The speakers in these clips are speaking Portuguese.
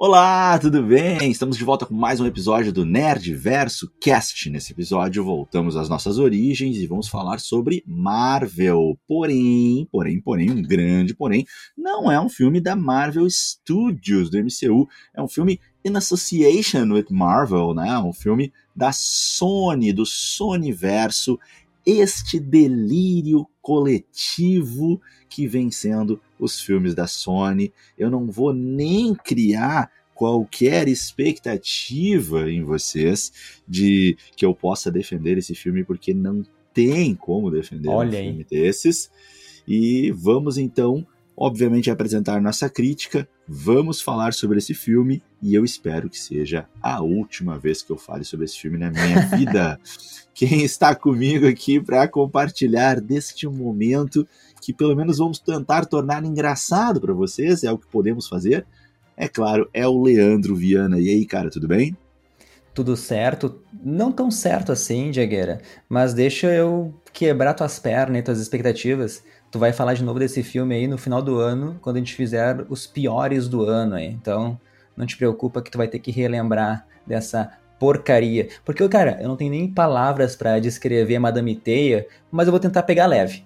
Olá, tudo bem? Estamos de volta com mais um episódio do Nerd Verso Cast. Nesse episódio voltamos às nossas origens e vamos falar sobre Marvel. Porém, porém, porém, um grande porém, não é um filme da Marvel Studios do MCU, é um filme in association with Marvel, né? Um filme da Sony, do Sony Verso. Este delírio coletivo que vem sendo os filmes da Sony. Eu não vou nem criar qualquer expectativa em vocês de que eu possa defender esse filme, porque não tem como defender Olha um aí. filme desses. E vamos então, obviamente, apresentar nossa crítica. Vamos falar sobre esse filme e eu espero que seja a última vez que eu fale sobre esse filme na minha vida. Quem está comigo aqui para compartilhar deste momento que pelo menos vamos tentar tornar engraçado para vocês, é o que podemos fazer. É claro, é o Leandro Viana. E aí, cara, tudo bem? Tudo certo? Não tão certo assim, Jagueira, mas deixa eu quebrar tuas pernas e tuas expectativas. Tu vai falar de novo desse filme aí no final do ano, quando a gente fizer os piores do ano aí. Então, não te preocupa que tu vai ter que relembrar dessa porcaria. Porque, cara, eu não tenho nem palavras pra descrever Madame Teia, mas eu vou tentar pegar leve.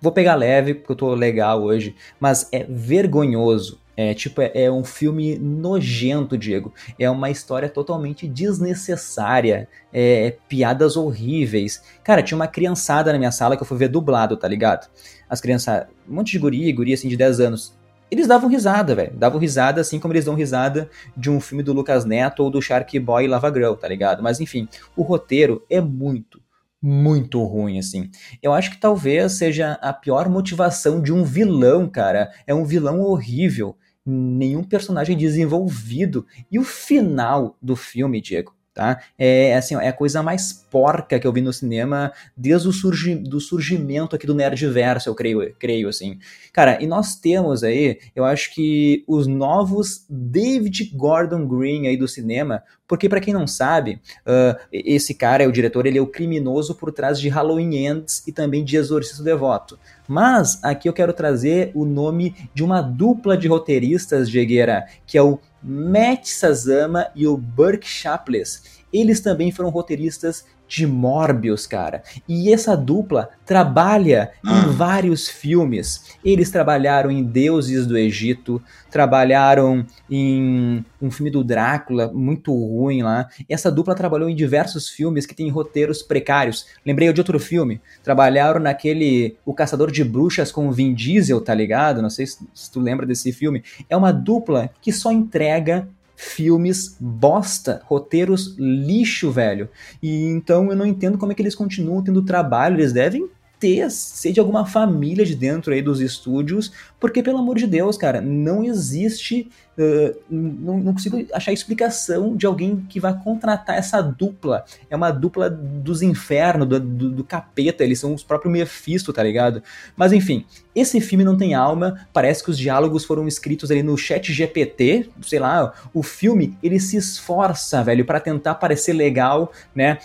Vou pegar leve, porque eu tô legal hoje, mas é vergonhoso. É tipo, é, é um filme nojento, Diego. É uma história totalmente desnecessária. É, piadas horríveis. Cara, tinha uma criançada na minha sala que eu fui ver dublado, tá ligado? As crianças, um monte de guri, guri assim de 10 anos. Eles davam risada, velho. Davam risada assim como eles dão risada de um filme do Lucas Neto ou do Shark Boy Lava Girl, tá ligado? Mas enfim, o roteiro é muito, muito ruim, assim. Eu acho que talvez seja a pior motivação de um vilão, cara. É um vilão horrível. Nenhum personagem desenvolvido. E o final do filme, Diego, tá? É assim, ó, é a coisa mais porca que eu vi no cinema desde o surgi do surgimento aqui do Nerdverso, eu creio, creio assim. Cara, e nós temos aí, eu acho que os novos David Gordon Green aí do cinema, porque para quem não sabe, uh, esse cara é o diretor, ele é o criminoso por trás de Halloween Ends e também de Exorcista Devoto. Mas aqui eu quero trazer o nome de uma dupla de roteiristas, Jegueira, que é o Matt Sazama e o Burke Chapless. Eles também foram roteiristas de Morbius, cara. E essa dupla trabalha Ah. em vários filmes. Eles trabalharam em Deuses do Egito, trabalharam em um filme do Drácula, muito ruim lá. Essa dupla trabalhou em diversos filmes que têm roteiros precários. Lembrei de outro filme. Trabalharam naquele O Caçador de Bruxas com o Vin Diesel, tá ligado? Não sei se, se tu lembra desse filme. É uma dupla que só entrega filmes bosta, roteiros lixo, velho. E então eu não entendo como é que eles continuam tendo trabalho, eles devem ter, ser de alguma família de dentro aí dos estúdios, porque pelo amor de Deus, cara, não existe, uh, não, não consigo achar explicação de alguém que vai contratar essa dupla. É uma dupla dos infernos, do, do, do capeta, eles são os próprios Mephisto, tá ligado? Mas enfim, esse filme não tem alma, parece que os diálogos foram escritos ali no chat GPT, sei lá, o filme, ele se esforça, velho, para tentar parecer legal, né,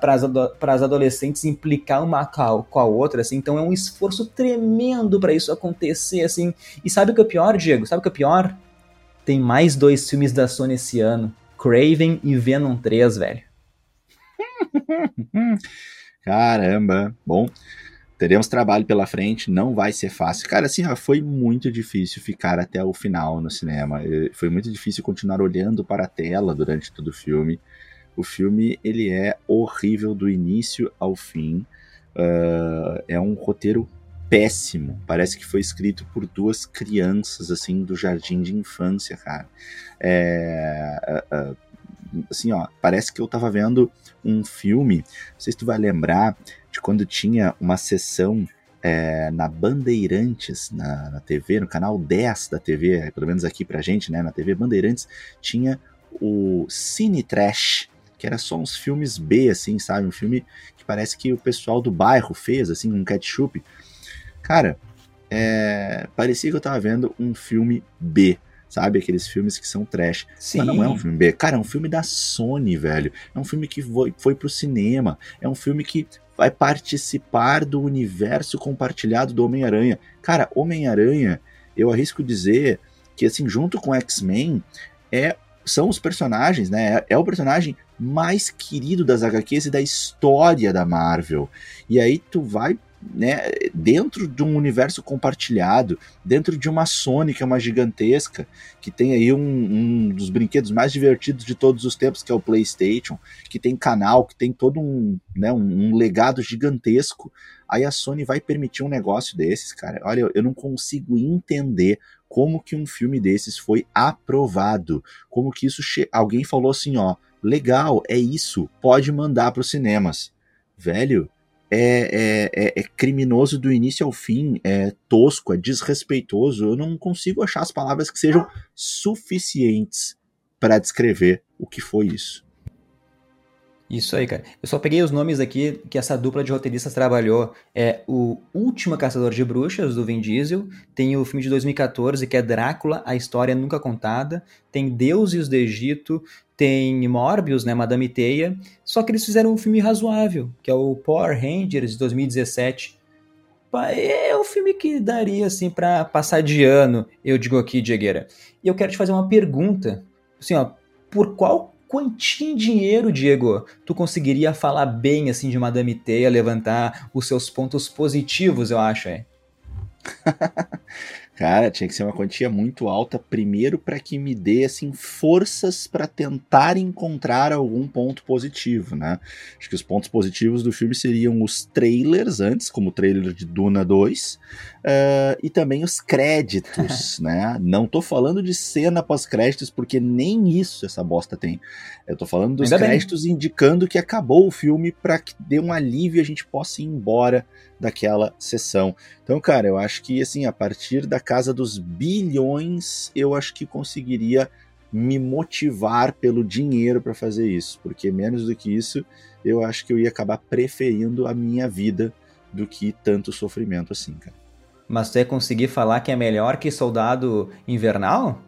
para as adolescentes implicar uma com a outra, assim, então é um esforço tremendo para isso acontecer, assim, e sabe o que é pior, Diego? Sabe o que é pior? Tem mais dois filmes da Sony esse ano, Craven e Venom 3, velho. Caramba, bom, teremos trabalho pela frente, não vai ser fácil. Cara, assim, foi muito difícil ficar até o final no cinema. Foi muito difícil continuar olhando para a tela durante todo o filme. O filme, ele é horrível do início ao fim. Uh, é um roteiro péssimo. Parece que foi escrito por duas crianças, assim, do jardim de infância, cara. É... Assim, ó, parece que eu tava vendo um filme, não sei se tu vai lembrar de quando tinha uma sessão é, na Bandeirantes, na, na, TV, no canal 10 da TV, pelo menos aqui pra gente, né, na TV Bandeirantes, tinha o Cine Trash, que era só uns filmes B, assim, sabe, um filme que parece que o pessoal do bairro fez, assim, um ketchup. Cara, é, parecia que eu tava vendo um filme B, sabe? Aqueles filmes que são trash. Sim. Mas não é um filme B. Cara, é um filme da Sony, velho. É um filme que foi, foi pro cinema. É um filme que vai participar do universo compartilhado do Homem-Aranha. Cara, Homem-Aranha, eu arrisco dizer que, assim, junto com X-Men, é são os personagens, né? É, é o personagem mais querido das HQs e da história da Marvel. E aí tu vai né, dentro de um universo compartilhado, dentro de uma Sony que é uma gigantesca, que tem aí um, um, dos brinquedos mais divertidos de todos os tempos, que é o PlayStation, que tem canal, que tem todo um, né, um, um legado gigantesco. Aí a Sony vai permitir um negócio desses, cara. Olha, eu não consigo entender como que um filme desses foi aprovado, como que isso alguém falou assim, ó, legal, é isso, pode mandar para os cinemas. Velho, é, é, é, é, criminoso do início ao fim, é tosco, é desrespeitoso. Eu não consigo achar as palavras que sejam suficientes para descrever o que foi isso. Isso aí, cara. Eu só peguei os nomes aqui que essa dupla de roteiristas trabalhou. É o Último Caçador de Bruxas, do Vin Diesel. Tem o filme de 2014, que é Drácula, a história nunca contada. Tem Deuses do Egito. Tem Morbius, né, Madame Teia. Só que eles fizeram um filme razoável, que é o Power Rangers, de 2017. É o filme que daria, assim, para passar de ano, eu digo aqui, Diegueira. E eu quero te fazer uma pergunta. Assim, ó, por qual quantia em dinheiro, Diego, tu conseguiria falar bem assim de Madame Teia, levantar os seus pontos positivos, eu acho, é? Cara, tinha que ser uma quantia muito alta, primeiro para que me dê assim forças para tentar encontrar algum ponto positivo, né? Acho que os pontos positivos do filme seriam os trailers antes, como o trailer de Duna 2, uh, e também os créditos, né? Não tô falando de cena pós-créditos, porque nem isso essa bosta tem. Eu tô falando dos Ainda créditos bem. indicando que acabou o filme para que dê um alívio e a gente possa ir embora daquela sessão. Então, cara, eu acho que assim, a partir da casa dos bilhões, eu acho que conseguiria me motivar pelo dinheiro para fazer isso, porque menos do que isso, eu acho que eu ia acabar preferindo a minha vida do que tanto sofrimento assim, cara. Mas tu ia conseguir falar que é melhor que Soldado Invernal?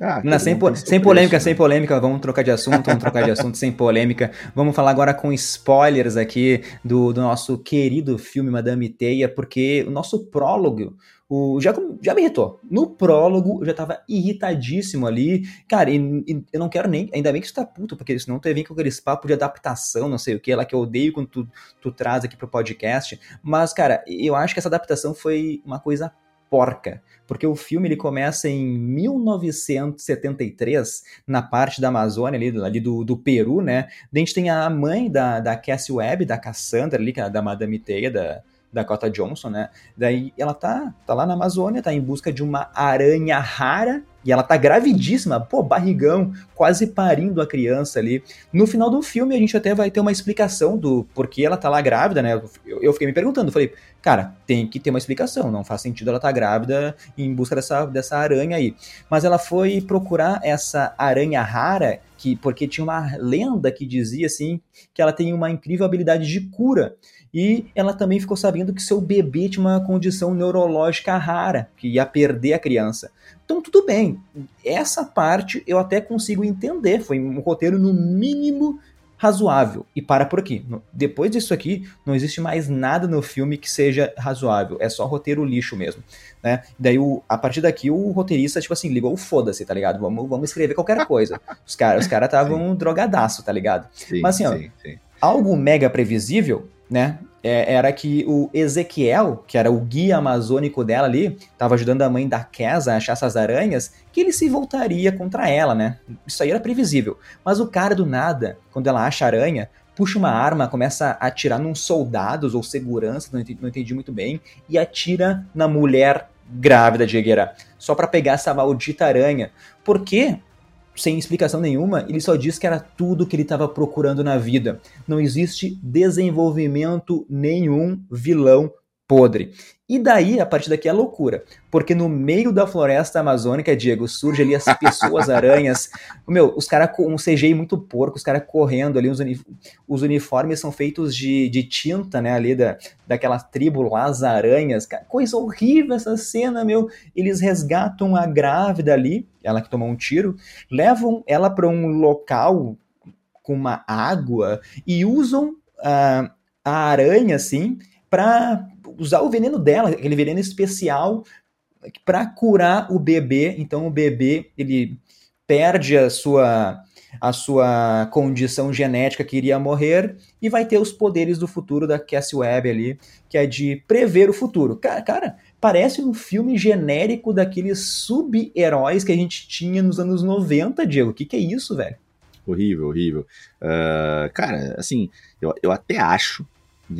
Ah, sem, po sem polêmica, sem né? polêmica, vamos trocar de assunto, vamos trocar de assunto sem polêmica. Vamos falar agora com spoilers aqui do, do nosso querido filme Madame Teia, porque o nosso prólogo o, já, já me irritou. No prólogo, eu já tava irritadíssimo ali. Cara, e, e, eu não quero nem. Ainda bem que você tá puto, porque senão tu vir com aqueles papos de adaptação, não sei o que, lá que eu odeio quando tu, tu traz aqui pro podcast. Mas, cara, eu acho que essa adaptação foi uma coisa porca, porque o filme ele começa em 1973, na parte da Amazônia, ali, ali do, do Peru, né? Daí a gente tem a mãe da, da Cassie Webb, da Cassandra ali, que é da Madame Teia, da, Dakota Johnson, né? Daí ela tá, tá lá na Amazônia, tá em busca de uma aranha rara e ela tá gravidíssima, pô, barrigão, quase parindo a criança ali. No final do filme a gente até vai ter uma explicação do porquê ela tá lá grávida, né? Eu, eu fiquei me perguntando, falei, cara, tem que ter uma explicação, não faz sentido ela tá grávida em busca dessa, dessa aranha aí. Mas ela foi procurar essa aranha rara que porque tinha uma lenda que dizia assim que ela tem uma incrível habilidade de cura. E ela também ficou sabendo que seu bebê tinha uma condição neurológica rara, que ia perder a criança. Então, tudo bem. Essa parte eu até consigo entender. Foi um roteiro, no mínimo, razoável. E para por aqui. Depois disso aqui, não existe mais nada no filme que seja razoável. É só roteiro lixo mesmo. Né? Daí, o, a partir daqui, o roteirista, tipo assim, ligou o foda-se, tá ligado? Vamos, vamos escrever qualquer coisa. Os caras os estavam cara drogadaço, tá ligado? Sim, Mas assim, ó, sim, sim. algo mega previsível, né? é, era que o Ezequiel, que era o guia amazônico dela ali, estava ajudando a mãe da Kesa a achar essas aranhas, que ele se voltaria contra ela, né? Isso aí era previsível. Mas o cara do nada, quando ela acha a aranha, puxa uma arma, começa a atirar num soldados ou segurança, não entendi, não entendi muito bem, e atira na mulher grávida de Egueira, só para pegar essa maldita aranha. Por quê? Sem explicação nenhuma, ele só diz que era tudo que ele estava procurando na vida. Não existe desenvolvimento nenhum vilão podre. E daí, a partir daqui, é loucura. Porque no meio da floresta amazônica, Diego, surge ali as pessoas aranhas. Meu, os caras com um CGI muito porco, os caras correndo ali, os, uni os uniformes são feitos de, de tinta, né, ali da, daquela tribo lá, as aranhas. Coisa horrível essa cena, meu. Eles resgatam a grávida ali, ela que tomou um tiro, levam ela para um local com uma água e usam uh, a aranha, assim, para usar o veneno dela, aquele veneno especial para curar o bebê. Então o bebê ele perde a sua a sua condição genética que iria morrer e vai ter os poderes do futuro da Cassie Webb ali, que é de prever o futuro. Cara, cara parece um filme genérico daqueles sub-heróis que a gente tinha nos anos 90, Diego. O que, que é isso, velho? Horrível, horrível. Uh, cara, assim, eu, eu até acho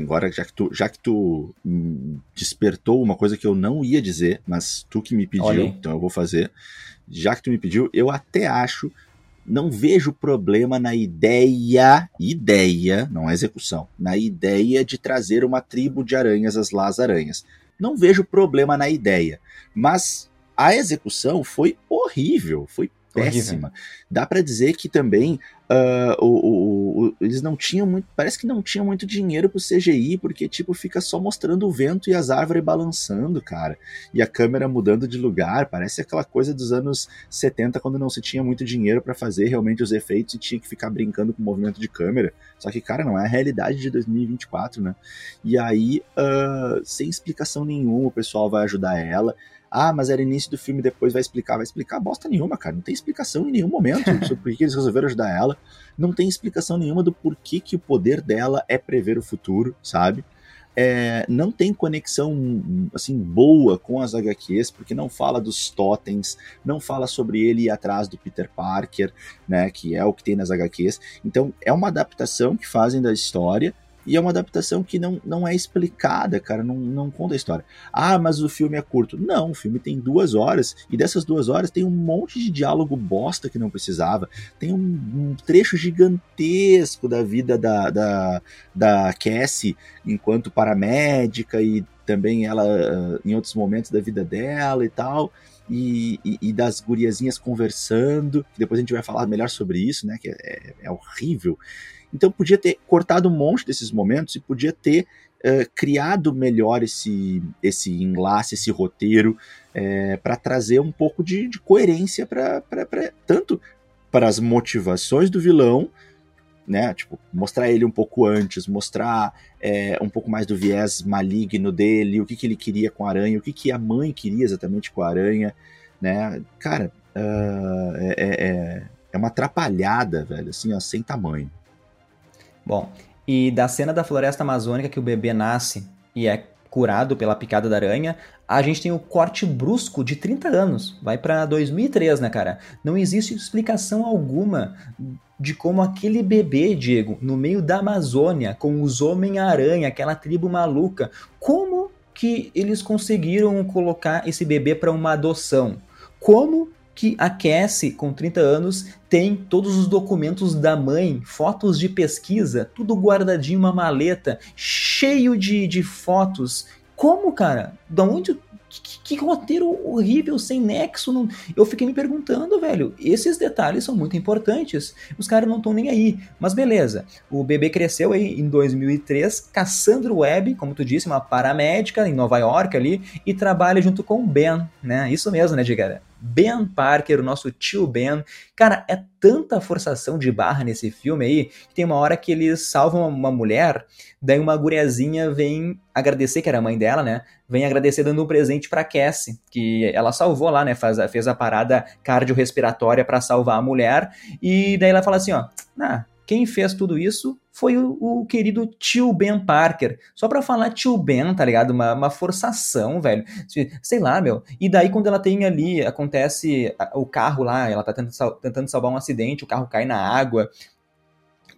Agora, já que, tu, já que tu despertou uma coisa que eu não ia dizer, mas tu que me pediu, então eu vou fazer. Já que tu me pediu, eu até acho, não vejo problema na ideia, ideia, não é execução, na ideia de trazer uma tribo de aranhas, as Las Aranhas. Não vejo problema na ideia, mas a execução foi horrível, foi péssima. Dá para dizer que também uh, o, o, o, eles não tinham muito. Parece que não tinham muito dinheiro pro CGI, porque, tipo, fica só mostrando o vento e as árvores balançando, cara. E a câmera mudando de lugar. Parece aquela coisa dos anos 70, quando não se tinha muito dinheiro para fazer realmente os efeitos e tinha que ficar brincando com o movimento de câmera. Só que, cara, não é a realidade de 2024, né? E aí, uh, sem explicação nenhuma, o pessoal vai ajudar ela. Ah, mas era início do filme, depois vai explicar. Vai explicar bosta nenhuma, cara. Não tem explicação em nenhum momento sobre por que eles resolveram ajudar ela. Não tem explicação nenhuma do porquê que o poder dela é prever o futuro, sabe? É, não tem conexão assim boa com as HQs, porque não fala dos totens, não fala sobre ele ir atrás do Peter Parker, né, que é o que tem nas HQs. Então é uma adaptação que fazem da história e é uma adaptação que não, não é explicada, cara, não, não conta a história. Ah, mas o filme é curto. Não, o filme tem duas horas, e dessas duas horas tem um monte de diálogo bosta que não precisava. Tem um, um trecho gigantesco da vida da, da, da Cassie enquanto paramédica, e também ela ah, em outros momentos da vida dela e tal. E, e, e, das guriazinhas conversando, que depois a gente vai falar melhor sobre isso, né? Que é, é, é horrível. Então podia ter cortado um monte desses momentos e podia ter uh, criado melhor esse, esse enlace, esse roteiro, é, para trazer um pouco de, de coerência para tanto para as motivações do vilão, né? Tipo, mostrar ele um pouco antes, mostrar é, um pouco mais do viés maligno dele, o que, que ele queria com a aranha, o que, que a mãe queria exatamente com a aranha, né? Cara, uh, é, é, é uma atrapalhada, velho, assim, ó, sem tamanho. Bom, e da cena da floresta amazônica que o bebê nasce e é curado pela picada da aranha, a gente tem o corte brusco de 30 anos. Vai para 2003, né, cara? Não existe explicação alguma de como aquele bebê, Diego, no meio da Amazônia, com os Homem-Aranha, aquela tribo maluca, como que eles conseguiram colocar esse bebê para uma adoção? Como que a Cassie, com 30 anos, tem todos os documentos da mãe, fotos de pesquisa, tudo guardadinho uma maleta, cheio de, de fotos. Como, cara? Da onde que, que, roteiro horrível, sem nexo. Não... Eu fiquei me perguntando, velho. Esses detalhes são muito importantes. Os caras não estão nem aí. Mas beleza. O bebê cresceu aí em 2003. Cassandra Webb, como tu disse, uma paramédica em Nova York ali. E trabalha junto com o Ben, né? Isso mesmo, né, Digara? Ben Parker, o nosso tio Ben. Cara, é tanta forçação de barra nesse filme aí, que tem uma hora que eles salvam uma mulher, daí uma guriazinha vem agradecer, que era a mãe dela, né? Vem agradecer dando um presente pra Cassie, que ela salvou lá, né? Faz, fez a parada cardiorrespiratória para salvar a mulher, e daí ela fala assim, ó, ah, quem fez tudo isso foi o, o querido tio Ben Parker. Só pra falar tio Ben, tá ligado? Uma, uma forçação, velho. Sei lá, meu. E daí, quando ela tem ali, acontece o carro lá, ela tá tentando, tentando salvar um acidente, o carro cai na água.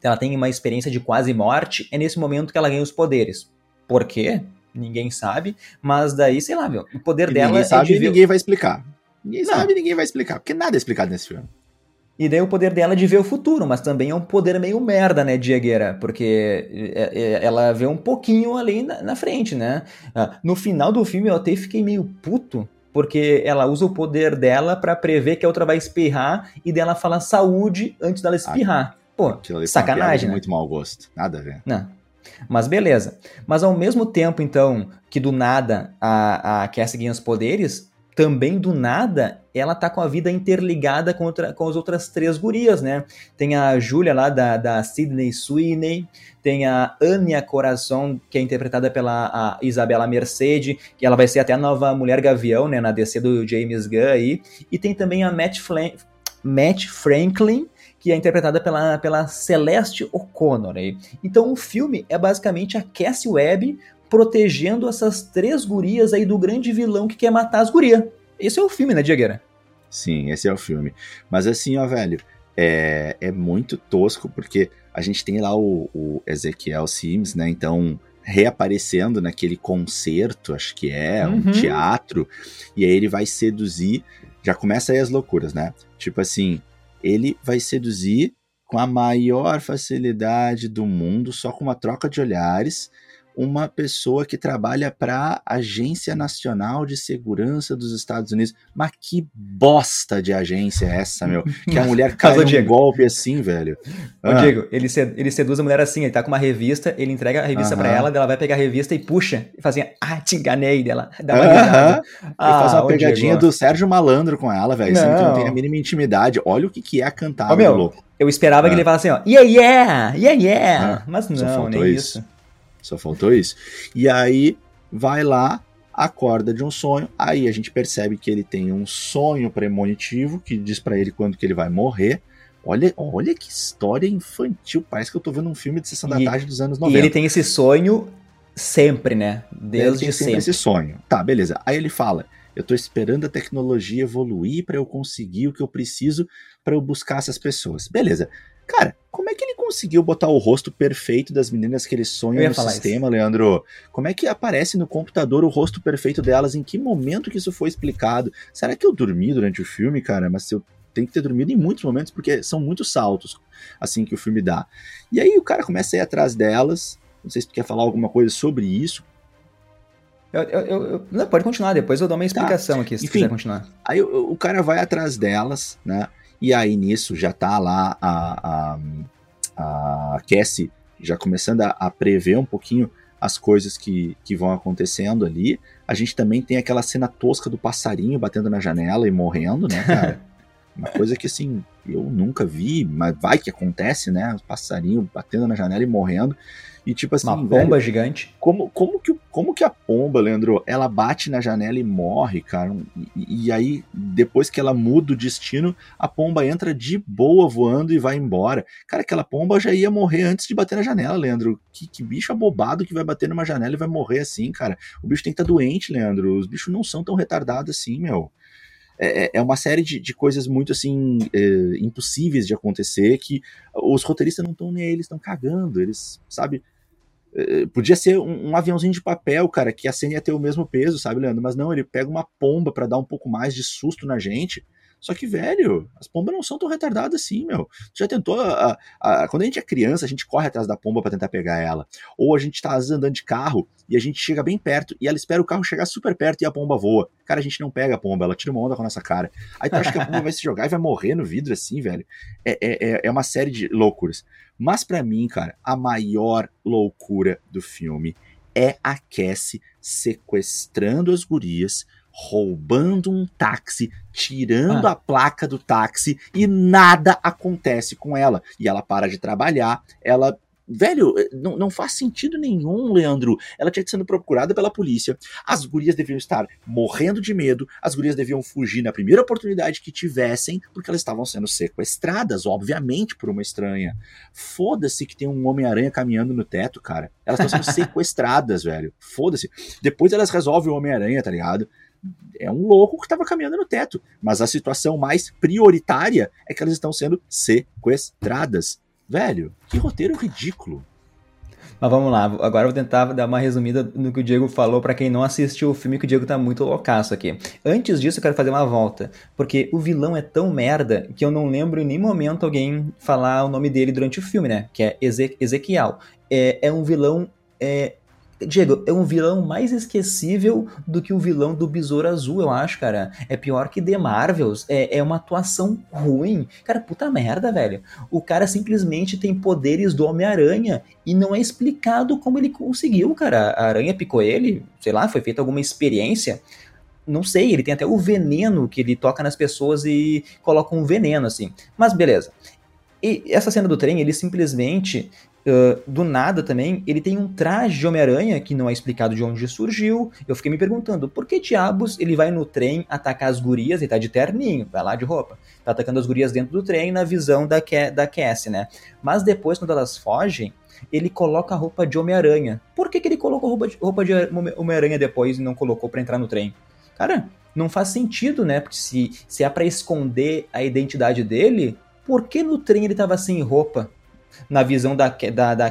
Ela tem uma experiência de quase morte. É nesse momento que ela ganha os poderes. Por quê? Ninguém sabe. Mas daí, sei lá, meu. O poder e dela. Ninguém sabe é de... e ninguém vai explicar. Ninguém Não. sabe ninguém vai explicar. Porque nada é explicado nesse filme. E daí o poder dela é de ver o futuro, mas também é um poder meio merda, né, Diegueira? Porque é, é, ela vê um pouquinho ali na, na frente, né? Ah, no final do filme eu até fiquei meio puto, porque ela usa o poder dela para prever que a outra vai espirrar e dela fala saúde antes dela espirrar. Pô, sacanagem, né? muito mau gosto. Nada a ver. Não. Mas beleza. Mas ao mesmo tempo, então, que do nada a, a Cassie ganha os poderes, também do nada ela tá com a vida interligada com, outra, com as outras três gurias, né? Tem a Júlia lá da, da Sidney Sweeney, tem a Anya Corazon, que é interpretada pela Isabela Mercedes, que ela vai ser até a nova Mulher Gavião, né, na DC do James Gunn aí, e tem também a Matt Matt Franklin, que é interpretada pela, pela Celeste O'Connor. Então o filme é basicamente a Cassie Webb protegendo essas três gurias aí do grande vilão que quer matar as gurias. Esse é o filme, né, Diegueira? Sim, esse é o filme. Mas assim, ó, velho, é, é muito tosco, porque a gente tem lá o, o Ezequiel Sims, né? Então, reaparecendo naquele concerto, acho que é, um uhum. teatro, e aí ele vai seduzir. Já começa aí as loucuras, né? Tipo assim, ele vai seduzir com a maior facilidade do mundo, só com uma troca de olhares uma pessoa que trabalha para a Agência Nacional de Segurança dos Estados Unidos. Mas que bosta de agência é essa, meu? Que a mulher cai num golpe assim, velho. Ô, ah. Diego, ele, sed, ele seduz a mulher assim, ele tá com uma revista, ele entrega a revista uh -huh. para ela, ela vai pegar a revista e puxa, e faz assim, ah, te enganei dela. Dá uma uh -huh. ah, faz uma pegadinha Diego. do Sérgio Malandro com ela, velho, que não tem a mínima intimidade. Olha o que, que é a cantada oh, meu, louco. Eu esperava ah. que ele falasse assim, ó, yeah, yeah, yeah, yeah. Ah, Mas não, nem isso. isso. Só faltou isso. E aí vai lá, acorda de um sonho, aí a gente percebe que ele tem um sonho premonitivo que diz para ele quando que ele vai morrer. Olha, olha que história infantil, parece que eu tô vendo um filme de sessão da tarde dos anos 90. E ele tem esse sonho sempre, né? Desde ele tem sempre. esse sonho. Tá, beleza. Aí ele fala: "Eu tô esperando a tecnologia evoluir para eu conseguir o que eu preciso para eu buscar essas pessoas". Beleza. Cara, como é que ele conseguiu botar o rosto perfeito das meninas que ele sonha no sistema, isso. Leandro? Como é que aparece no computador o rosto perfeito delas? Em que momento que isso foi explicado? Será que eu dormi durante o filme, cara? Mas eu tenho que ter dormido em muitos momentos, porque são muitos saltos, assim, que o filme dá. E aí o cara começa a ir atrás delas. Não sei se tu quer falar alguma coisa sobre isso. Eu, eu, eu, não, pode continuar, depois eu dou uma tá. explicação tá. aqui, se Enfim, quiser continuar. Aí o, o cara vai atrás delas, né? E aí nisso já tá lá a, a, a Cassie já começando a, a, prever um pouquinho as coisas que, que vão acontecendo ali. A gente também tem aquela cena tosca do passarinho batendo na janela e morrendo, né, cara? Uma coisa que assim, eu nunca vi, mas vai que acontece, né? O passarinho batendo na janela e morrendo. E tipo assim, uma pomba velho, gigante. Como, como, que, como que a pomba, Leandro, ela bate na janela e morre, cara? E, e, aí, depois que ela muda o destino, a pomba entra de boa voando e vai embora. Cara, aquela pomba já ia morrer antes de bater na janela, Leandro. Que, que bicho abobado que vai bater numa janela e vai morrer assim, cara. O bicho tem que estar tá doente, Leandro. Os bichos não são tão retardados assim, meu. É, é, é uma série de, de coisas muito assim é, impossíveis de acontecer que os roteiristas não estão nem eles estão cagando eles sabe eh, podia ser um, um, aviãozinho de papel, cara, que a cena ia ter o mesmo peso, sabe, Leandro? Mas não, ele pega uma pomba para dar um pouco mais de susto na gente. Só que, velho, as pombas não são tão retardadas assim, meu. Tu já tentou. A, a, a, quando a gente é criança, a gente corre atrás da pomba para tentar pegar ela. Ou a gente tá andando de carro e a gente chega bem perto e ela espera o carro chegar super perto e a pomba voa. Cara, a gente não pega a pomba, ela tira uma onda com a nossa cara. Aí tu acha que a pomba vai se jogar e vai morrer no vidro assim, velho. É, é, é, é uma série de loucuras. Mas para mim, cara, a maior loucura do filme é a Cassie sequestrando as gurias, roubando um táxi, tirando ah. a placa do táxi e nada acontece com ela. E ela para de trabalhar, ela Velho, não, não faz sentido nenhum, Leandro. Ela tinha sendo procurada pela polícia. As gurias deviam estar morrendo de medo. As gurias deviam fugir na primeira oportunidade que tivessem, porque elas estavam sendo sequestradas, obviamente, por uma estranha. Foda-se que tem um Homem-Aranha caminhando no teto, cara. Elas estão sendo sequestradas, velho. Foda-se. Depois elas resolvem o Homem-Aranha, tá ligado? É um louco que estava caminhando no teto. Mas a situação mais prioritária é que elas estão sendo sequestradas. Velho, que roteiro ridículo. Mas vamos lá, agora eu vou tentar dar uma resumida no que o Diego falou para quem não assistiu o filme, que o Diego tá muito loucaço aqui. Antes disso, eu quero fazer uma volta, porque o vilão é tão merda que eu não lembro em nenhum momento alguém falar o nome dele durante o filme, né? Que é Eze Ezequiel. É, é um vilão é, Diego, é um vilão mais esquecível do que o vilão do Besouro Azul, eu acho, cara. É pior que The Marvels. É, é uma atuação ruim. Cara, puta merda, velho. O cara simplesmente tem poderes do Homem-Aranha e não é explicado como ele conseguiu, cara. A aranha picou ele, sei lá, foi feita alguma experiência. Não sei, ele tem até o veneno que ele toca nas pessoas e coloca um veneno, assim. Mas beleza. E essa cena do trem, ele simplesmente Do nada também, ele tem um traje de Homem-Aranha que não é explicado de onde surgiu. Eu fiquei me perguntando, por que diabos ele vai no trem atacar as gurias e tá de terninho, vai lá de roupa. Tá atacando as gurias dentro do trem na visão da, Ke da Cassie, né? Mas depois, quando elas fogem, ele coloca a roupa de Homem-Aranha. Por que, que ele colocou roupa de, roupa de Homem-Aranha depois e não colocou para entrar no trem? Cara, não faz sentido, né? Porque se, se é para esconder a identidade dele, por que no trem ele tava sem roupa? Na visão da, da, da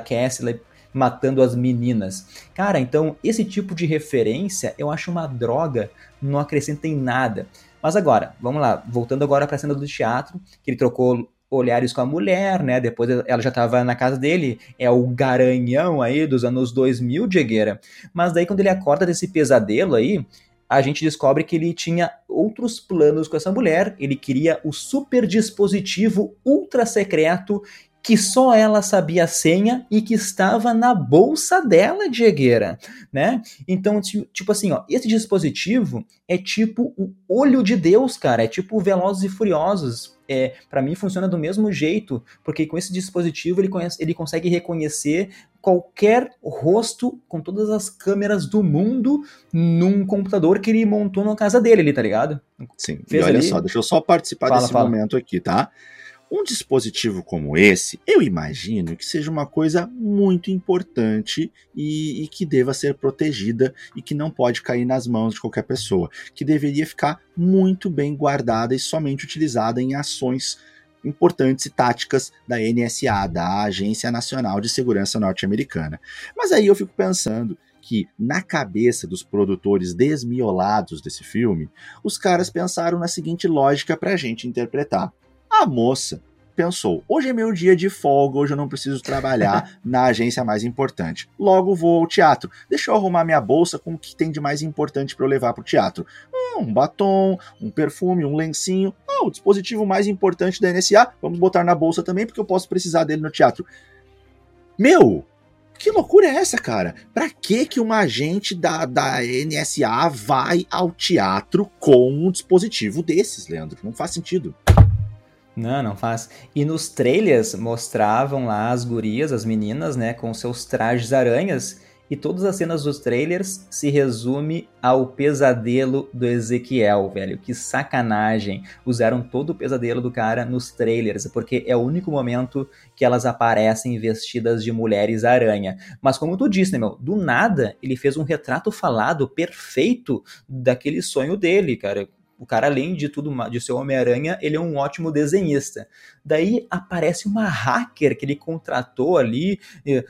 matando as meninas. Cara, então esse tipo de referência eu acho uma droga, não acrescenta em nada. Mas agora, vamos lá, voltando agora para a cena do teatro, que ele trocou olhares com a mulher, né? Depois ela já estava na casa dele, é o garanhão aí dos anos 2000, Diegueira. Mas daí quando ele acorda desse pesadelo aí, a gente descobre que ele tinha outros planos com essa mulher, ele queria o super dispositivo ultra secreto que só ela sabia a senha e que estava na bolsa dela, Diegueira, né? Então, tipo assim, ó, esse dispositivo é tipo o olho de Deus, cara, é tipo Velozes e Furiosos. É, para mim funciona do mesmo jeito, porque com esse dispositivo ele, conhece, ele consegue reconhecer qualquer rosto com todas as câmeras do mundo num computador que ele montou na casa dele ali, tá ligado? Sim, Fez e olha ali... só, deixa eu só participar fala, desse fala. momento aqui, tá? Um dispositivo como esse, eu imagino que seja uma coisa muito importante e, e, que deva ser protegida e que não pode cair nas mãos de qualquer pessoa, que deveria ficar muito bem guardada e somente utilizada em ações importantes e táticas da NSA, da Agência Nacional de Segurança Norte-Americana. Mas aí eu fico pensando que, na cabeça dos produtores desmiolados desse filme, os caras pensaram na seguinte lógica para a gente interpretar. A moça pensou: hoje é meu dia de folga, hoje eu não preciso trabalhar na agência mais importante. Logo vou ao teatro. Deixa eu arrumar minha bolsa com o que tem de mais importante para eu levar para o teatro. Um batom, um perfume, um lencinho. Ah, o dispositivo mais importante da NSA, vamos botar na bolsa também, porque eu posso precisar dele no teatro. Meu, que loucura é essa, cara? Pra que que uma agente da, da NSA vai ao teatro com um dispositivo desses, Leandro? Não faz sentido. Não, não faz. E nos trailers mostravam lá as gurias, as meninas, né, com seus trajes aranhas, e todas as cenas dos trailers se resume ao pesadelo do Ezequiel, velho. Que sacanagem. Usaram todo o pesadelo do cara nos trailers, porque é o único momento que elas aparecem vestidas de mulheres aranha. Mas como tu disse, né, meu, do nada ele fez um retrato falado perfeito daquele sonho dele, cara o cara, além de tudo, de ser Homem-Aranha, ele é um ótimo desenhista. Daí aparece uma hacker que ele contratou ali,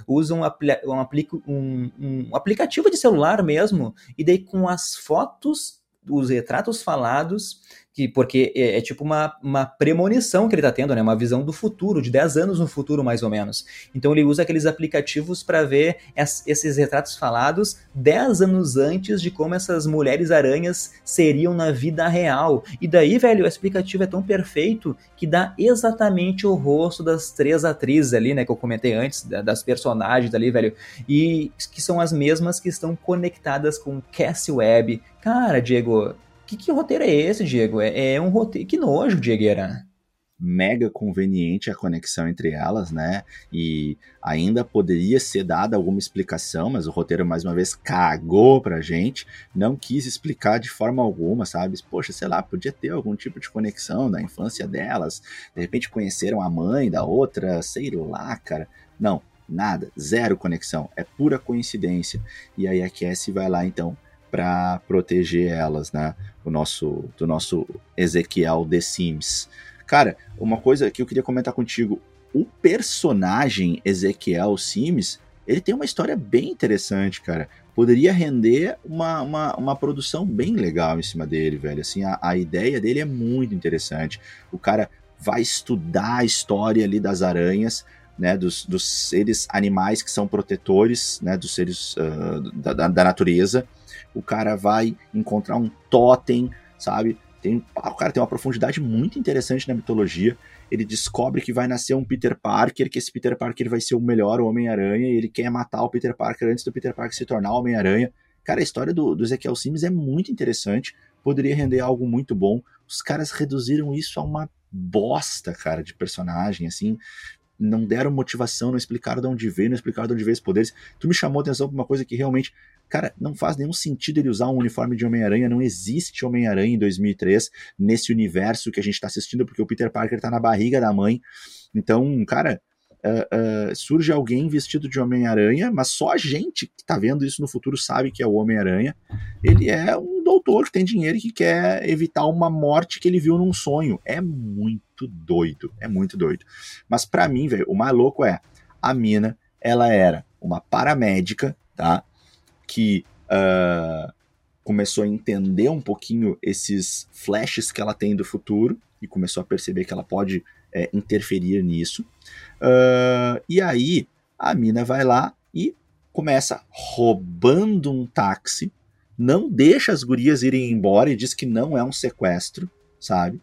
usa um, um, um, um aplicativo de celular mesmo, e daí com as fotos, os retratos falados, que porque é, é, tipo uma, uma premonição que ele está tendo, né? Uma visão do futuro, de 10 anos no futuro, mais ou menos. Então ele usa aqueles aplicativos para ver es, esses retratos falados 10 anos antes de como essas mulheres aranhas seriam na vida real. E daí, velho, o aplicativo é tão perfeito que dá exatamente o rosto das três atrizes ali, né? Que eu comentei antes, das personagens ali, velho. E que são as mesmas que estão conectadas com Cassie Webb. Cara, Diego, que, que roteiro é esse, Diego? É, é um roteiro. Que nojo, Diegueira. Mega conveniente a conexão entre elas, né? E ainda poderia ser dada alguma explicação, mas o roteiro mais uma vez cagou pra gente, não quis explicar de forma alguma, sabe? Poxa, sei lá, podia ter algum tipo de conexão da infância delas, de repente conheceram a mãe da outra, sei lá, cara. Não, nada, zero conexão, é pura coincidência. E aí a Cassie vai lá então para proteger elas, né? O nosso, do nosso Ezequiel The Sims. Cara, uma coisa que eu queria comentar contigo, o personagem Ezequiel Sims, ele tem uma história bem interessante, cara. Poderia render uma, uma, uma produção bem legal em cima dele, velho. Assim, a, a ideia dele é muito interessante. O cara vai estudar a história ali das aranhas, né, dos, dos seres animais que são protetores, né, dos seres uh, da, da, natureza, o cara vai encontrar um totem, sabe? Tem, o cara tem uma profundidade muito interessante na mitologia. Ele descobre que vai nascer um Peter Parker, que esse Peter Parker vai ser o melhor Homem-Aranha, e ele quer matar o Peter Parker antes do Peter Parker se tornar Homem-Aranha. Cara, a história do, do Ezequiel Sims é muito interessante, poderia render algo muito bom. Os caras reduziram isso a uma bosta, cara, de personagem, assim. Não deram motivação, não explicaram de onde veio, não explicaram de onde veio os poderes. Tu me chamou a atenção pra uma coisa que realmente, cara, não faz nenhum sentido ele usar um uniforme de Homem-Aranha. Não existe Homem-Aranha em 2003 nesse universo que a gente tá assistindo, porque o Peter Parker tá na barriga da mãe. Então, cara, Uh, surge alguém vestido de Homem-Aranha, mas só a gente que tá vendo isso no futuro sabe que é o Homem-Aranha. Ele é um doutor que tem dinheiro e que quer evitar uma morte que ele viu num sonho. É muito doido, é muito doido. Mas para mim, velho, o mais louco é a mina, ela era uma paramédica, tá? Que uh, começou a entender um pouquinho esses flashes que ela tem do futuro e começou a perceber que ela pode é, interferir nisso. Uh, e aí a mina vai lá e começa roubando um táxi, não deixa as gurias irem embora e diz que não é um sequestro, sabe?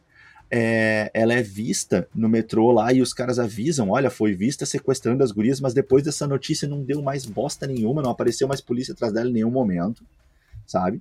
É, ela é vista no metrô lá e os caras avisam: olha, foi vista sequestrando as gurias, mas depois dessa notícia não deu mais bosta nenhuma, não apareceu mais polícia atrás dela em nenhum momento, sabe?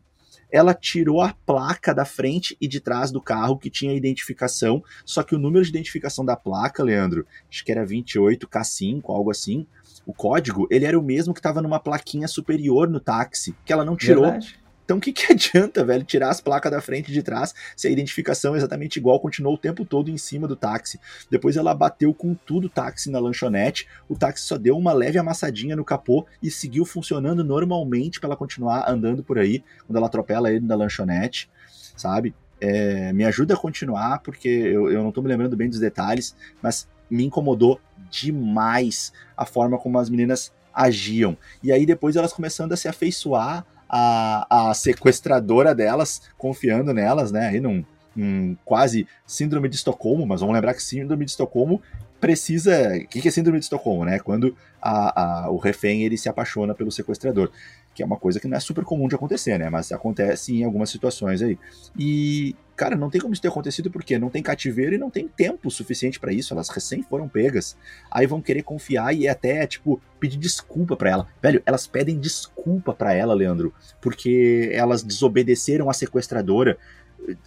Ela tirou a placa da frente e de trás do carro que tinha identificação, só que o número de identificação da placa, Leandro, acho que era 28K5, algo assim. O código, ele era o mesmo que estava numa plaquinha superior no táxi, que ela não tirou. Verdade. Então o que, que adianta, velho, tirar as placas da frente e de trás se a identificação é exatamente igual, continuou o tempo todo em cima do táxi. Depois ela bateu com tudo o táxi na lanchonete, o táxi só deu uma leve amassadinha no capô e seguiu funcionando normalmente para ela continuar andando por aí quando ela atropela ele na lanchonete, sabe? É, me ajuda a continuar, porque eu, eu não tô me lembrando bem dos detalhes, mas me incomodou demais a forma como as meninas agiam. E aí depois elas começando a se afeiçoar a, a sequestradora delas, confiando nelas, né? Aí num, num quase síndrome de Estocolmo, mas vamos lembrar que síndrome de Estocolmo precisa. O que é síndrome de Estocolmo, né? Quando a, a, o refém ele se apaixona pelo sequestrador que é uma coisa que não é super comum de acontecer, né? Mas acontece em algumas situações aí. E, cara, não tem como isso ter acontecido porque não tem cativeiro e não tem tempo suficiente para isso. Elas recém foram pegas. Aí vão querer confiar e até, tipo, pedir desculpa para ela. Velho, elas pedem desculpa para ela, Leandro, porque elas desobedeceram a sequestradora.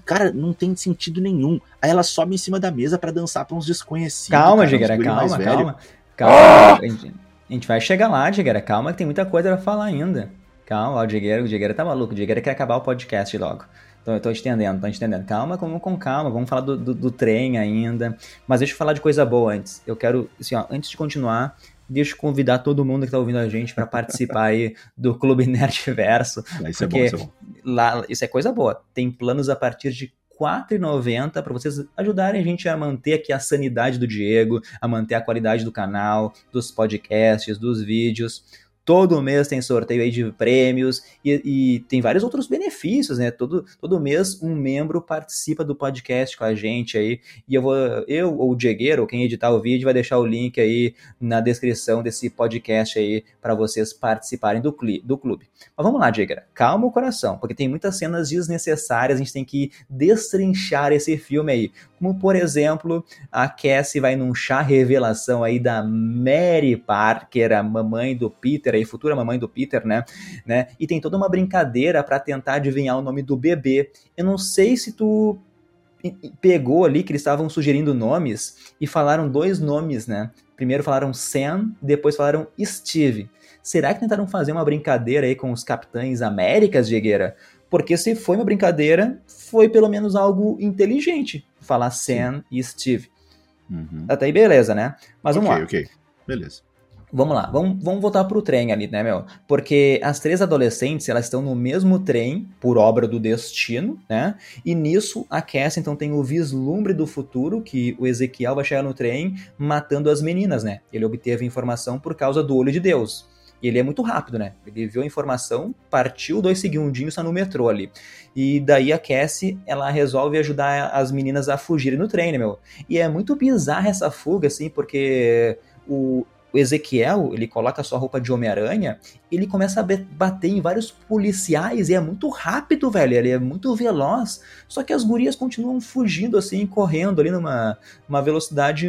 Cara, não tem sentido nenhum. Aí ela sobe em cima da mesa para dançar pra uns desconhecidos. Calma, Jigueira, calma, calma. Calma. Ah! A gente vai chegar lá, Diegueira. Calma que tem muita coisa pra falar ainda. Calma, o Diegueira, o Diegueira tá maluco. O Diegueira quer acabar o podcast logo. Então eu tô entendendo, tô entendendo. Calma, vamos com calma, vamos falar do, do, do, trem ainda. Mas deixa eu falar de coisa boa antes. Eu quero, assim, ó, antes de continuar, deixa eu convidar todo mundo que tá ouvindo a gente para participar aí do Clube Nerdverso. Isso é bom, isso é bom. Lá, isso é coisa boa. Tem planos a partir de 4,90 para vocês ajudarem a gente a manter aqui a sanidade do Diego, a manter a qualidade do canal, dos podcasts, dos vídeos. Todo mês tem sorteio aí de prêmios e, e, tem vários outros benefícios, né? Todo, todo mês um membro participa do podcast com a gente aí. E eu vou, eu ou o Diegueiro, ou quem editar o vídeo, vai deixar o link aí na descrição desse podcast aí para vocês participarem do, cli, do clube. Mas vamos lá, Diegueiro. Calma o coração, porque tem muitas cenas desnecessárias, a gente tem que destrinchar esse filme aí. Como, por exemplo, a Cassie vai num chá revelação aí da Mary Parker, a mamãe do Peter, aí, futura mamãe do Peter, né? né? E tem toda uma brincadeira para tentar adivinhar o nome do bebê. Eu não sei se tu pegou ali que eles estavam sugerindo nomes e falaram dois nomes, né? Primeiro falaram Sam, depois falaram Steve. Será que tentaram fazer uma brincadeira aí com os Capitães Américas, Diegueira? Porque se foi uma brincadeira, foi pelo menos algo inteligente. Falar Sam Sim. e Steve. Uhum. Até aí beleza, né? Mas vamos lá. Ok, ok. Beleza. Vamos lá, vamos, vamos voltar pro trem ali, né, meu? Porque as três adolescentes, elas estão no mesmo trem, por obra do destino, né? E nisso, a Cassie, então, tem o vislumbre do futuro, que o Ezequiel vai chegar no trem matando as meninas, né? Ele obteve informação por causa do olho de Deus. E ele é muito rápido, né? Ele viu a informação, partiu dois segundinhos, está no metrô ali. E daí a Cassie, ela resolve ajudar as meninas a fugirem no trem, né, meu? E é muito bizarra essa fuga, assim, porque o, o Ezequiel, ele coloca a sua roupa de Homem-Aranha, ele começa a bater em vários policiais e é muito rápido, velho, ele é muito veloz. Só que as gurias continuam fugindo assim, correndo ali numa uma velocidade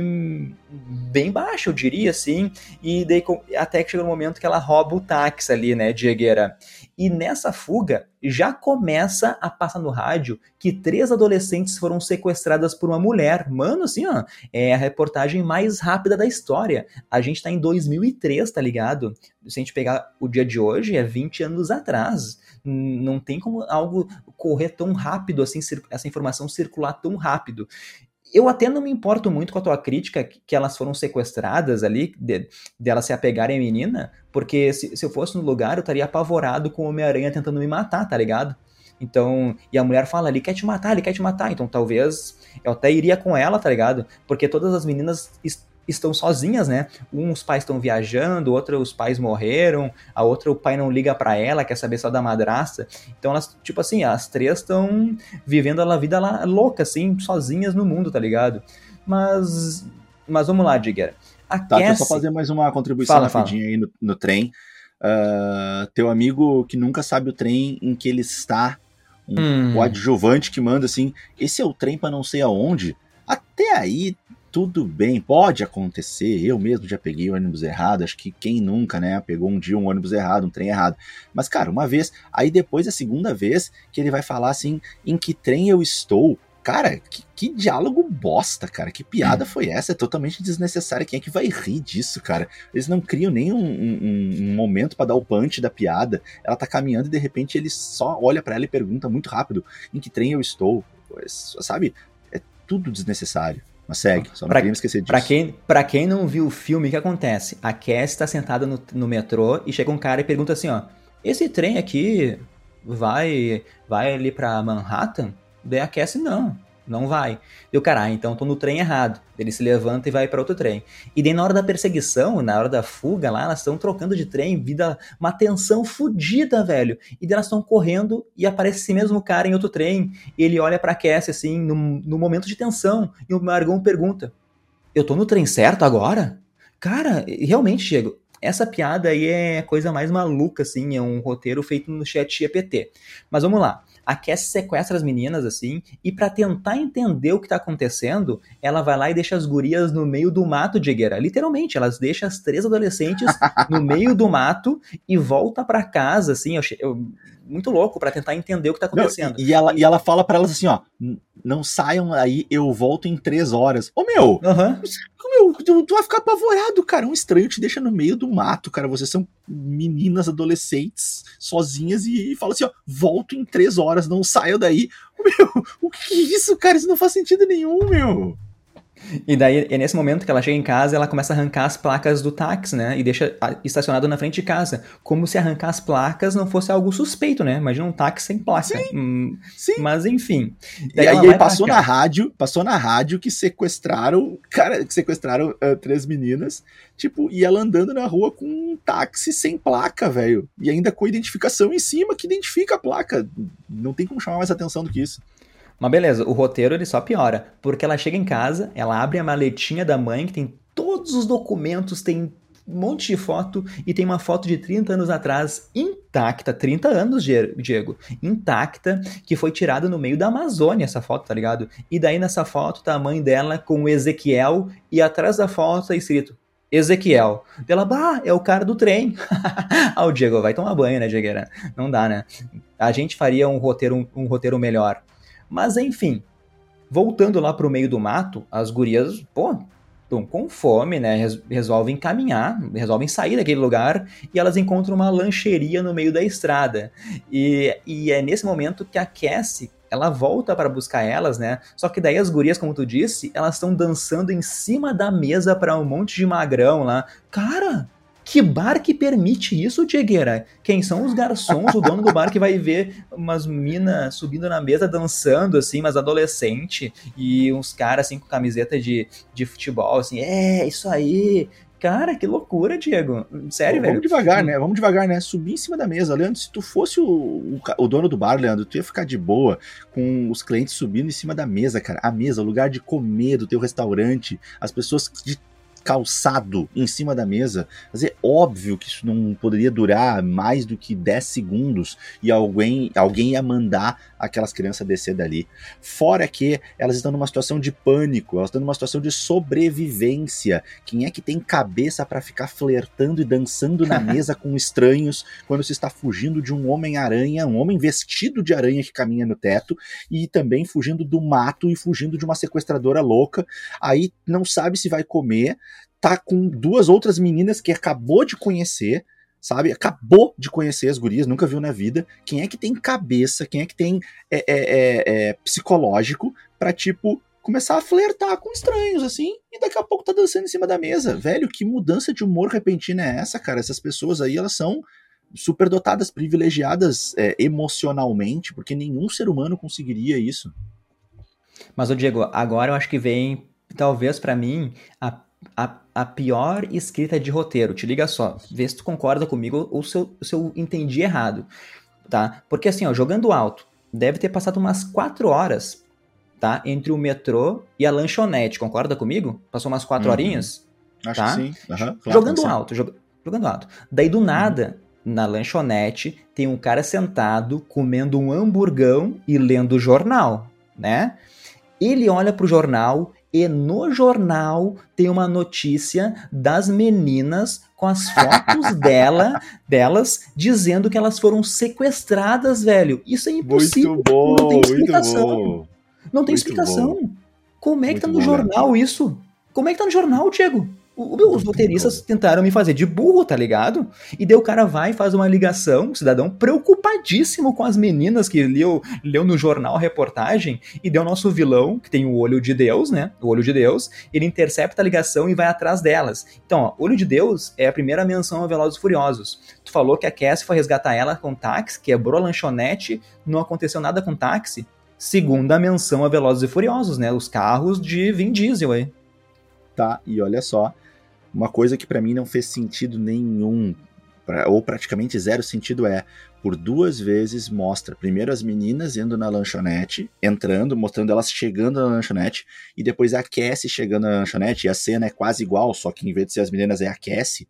bem baixa, eu diria assim. E daí até que chega um momento que ela rouba o táxi ali, né, Diegueira. E nessa fuga já começa a passar no rádio que três adolescentes foram sequestradas por uma mulher. Mano, assim, ó, é a reportagem mais rápida da história. A gente tá em 2003, tá ligado? Se a gente pegar o dia de hoje, é 20 anos atrás. Não tem como algo correr tão rápido assim, essa informação circular tão rápido eu até não me importo muito com a tua crítica que elas foram sequestradas ali, de, de elas se apegarem à menina, porque se, se eu fosse no lugar, eu estaria apavorado com o Homem-Aranha tentando me matar, tá ligado? Então, e a mulher fala, ele quer te matar, ele quer te matar. Então, talvez eu até iria com ela, tá ligado? Porque todas as meninas estão sozinhas, né? Um, os pais estão viajando, outro, os pais morreram, a outra, o pai não liga para ela, quer saber só da madrasta. Então elas, tipo assim, as três estão vivendo a vida lá, louca, assim, sozinhas no mundo, tá ligado? Mas, mas vamos lá, Digger. A tá, Cassie... deixa eu só fazer mais uma contribuição fala, rapidinha fala. aí no, no trem. Uh, teu amigo que nunca sabe o trem em que ele está, um, hum. o adjuvante que manda assim, esse é o trem para não sei aonde. Até aí tudo bem, pode acontecer. Eu mesmo já peguei o ônibus errado. Acho que quem nunca, né? Pegou um dia um ônibus errado, um trem errado. Mas, cara, uma vez, aí depois a segunda vez que ele vai falar assim: em que trem eu estou? Cara, que, que diálogo bosta, cara. Que piada hum. foi essa? É totalmente desnecessária. Quem é que vai rir disso, cara? Eles não criam nem um, um, momento para dar o punch da piada. Ela tá caminhando e de repente ele só olha para ela e pergunta muito rápido: em que trem eu estou? Sabe? É tudo desnecessário. Mas segue, só não pra, queria esquecer disso. Pra quem, pra quem não viu o filme, o que acontece? A Cass está sentada no, no metrô e chega um cara e pergunta assim, ó, esse trem aqui vai vai ali pra Manhattan? Daí a Cass, não não vai. Deu, caralho, então tô no trem errado. Ele se levanta e vai para outro trem. E daí na hora da perseguição, na hora da fuga lá, elas estão trocando de trem, vida, uma tensão fodida, velho. E daí elas estão correndo e aparece esse mesmo cara em outro trem. E ele olha pra Cassie assim, no, no momento de tensão. E o Margon pergunta: Eu tô no trem certo agora? Cara, realmente, Diego, essa piada aí é a coisa mais maluca, assim, é um roteiro feito no chat GPT. Mas vamos lá a Cassie sequestra as meninas, assim, e para tentar entender o que tá acontecendo, ela vai lá e deixa as gurias no meio do mato de Guerra. Literalmente, elas deixam as três adolescentes no meio do mato e volta para casa, assim, eu, eu, muito louco para tentar entender o que tá acontecendo. Não, e, e, ela, e ela fala para elas assim, ó, não saiam aí, eu volto em três horas. Ô meu, uhum. Meu tu, tu, vai ficar apavorado, cara. Um estranho te deixa no meio do mato, cara. Vocês são meninas adolescentes sozinhas e, e fala assim, ó, volto em três horas, não saiam daí. Meu, o que é isso, cara? Isso não faz sentido nenhum, meu. E daí é nesse momento que ela chega em casa, ela começa a arrancar as placas do táxi, né? E deixa estacionado na frente de casa. Como se arrancar as placas não fosse algo suspeito, né? Imagina um táxi sem placa. Sim, hum, sim. Mas enfim. E aí passou na rádio, passou na rádio que sequestraram, cara, que sequestraram uh, três meninas, tipo, e ela andando na rua com um táxi sem placa, velho. E ainda com identificação em cima que identifica a placa. Não tem como chamar mais atenção do que isso. Mas beleza, o roteiro ele só piora, porque ela chega em casa, ela abre a maletinha da mãe, que tem todos os documentos, tem um monte de foto e tem uma foto de 30 anos atrás intacta, 30 anos, Diego, intacta, que foi tirada no meio da Amazônia essa foto, tá ligado? E daí nessa foto tá a mãe dela com o Ezequiel e atrás da foto tá escrito Ezequiel. Ela, bah, é o cara do trem. ah, o Diego vai tomar banho, né, Diegueira? Não dá, né? A gente faria um roteiro, um, um roteiro melhor. Mas enfim, voltando lá pro meio do mato, as gurias, pô, estão com fome, né? Resolvem caminhar, resolvem sair daquele lugar e elas encontram uma lancheria no meio da estrada. E, e é nesse momento que a Cassie ela volta para buscar elas, né? Só que daí as gurias, como tu disse, elas estão dançando em cima da mesa para um monte de magrão lá. Cara, que bar que permite isso, Diegueira? Quem são os garçons, o dono do bar que vai ver umas minas subindo na mesa dançando, assim, mas adolescente, e uns caras, assim, com camiseta de, de futebol, assim, é, isso aí, Cara, que loucura, Diego. Sério, Vamos velho. Vamos devagar, né? Vamos devagar, né? Subir em cima da mesa. Leandro, se tu fosse o, o, o, dono do bar, Leandro, tu ia ficar de boa com os clientes subindo em cima da mesa, cara. A mesa, o lugar de comer do teu restaurante. As pessoas de calçado em cima da mesa. Mas é óbvio que isso não poderia durar mais do que 10 segundos e alguém, alguém ia mandar aquelas crianças descer dali. Fora que elas estão numa situação de pânico, elas estão numa situação de sobrevivência. Quem é que tem cabeça para ficar flertando e dançando na mesa com estranhos quando se está fugindo de um homem-aranha, um homem vestido de aranha que caminha no teto e também fugindo do mato e fugindo de uma sequestradora louca? Aí não sabe se vai comer, tá com duas outras meninas que acabou de conhecer sabe? Acabou de conhecer as gurias, nunca viu na vida. Quem é que tem cabeça, quem é que tem é, é, é, é psicológico para tipo, começar a flertar com estranhos, assim, e daqui a pouco tá dançando em cima da mesa. Velho, que mudança de humor repentina é essa, cara? Essas pessoas aí, elas são superdotadas, privilegiadas é, emocionalmente, porque nenhum ser humano conseguiria isso. Mas, o Diego, agora eu acho que vem, talvez para mim, a a, a pior escrita de roteiro. Te liga só, vê se tu concorda comigo ou se eu, se eu entendi errado, tá? Porque assim, ó, jogando alto, deve ter passado umas 4 horas, tá? Entre o metrô e a lanchonete, concorda comigo? Passou umas 4 uhum. horinhas? Acho tá? que sim. Uhum, claro, jogando alto, jog, jogando alto. Daí do nada, uhum. na lanchonete, tem um cara sentado comendo um hamburgão e lendo o jornal, né? Ele olha pro jornal e no jornal tem uma notícia das meninas com as fotos dela, delas dizendo que elas foram sequestradas, velho. Isso é impossível. Muito bom, não tem explicação. Não tem muito explicação. Bom. Como é que muito tá no bom, jornal né? isso? Como é que tá no jornal, Diego? Os roteiristas tentaram me fazer de burro, tá ligado? E daí o cara vai e faz uma ligação, o cidadão preocupadíssimo com as meninas que leu, leu no jornal a reportagem, e deu o nosso vilão, que tem o olho de Deus, né? O olho de Deus, ele intercepta a ligação e vai atrás delas. Então, ó, olho de Deus é a primeira menção a Velozes e Furiosos. Tu falou que a Cassie foi resgatar ela com táxi, quebrou a lanchonete, não aconteceu nada com táxi. Segunda menção a Velozes e Furiosos, né? Os carros de Vin Diesel aí. Tá, e olha só, uma coisa que para mim não fez sentido nenhum, pra, ou praticamente zero sentido é, por duas vezes mostra primeiro as meninas indo na lanchonete, entrando, mostrando elas chegando na lanchonete, e depois a Cassie chegando na lanchonete, e a cena é quase igual, só que em vez de ser as meninas é a Cassie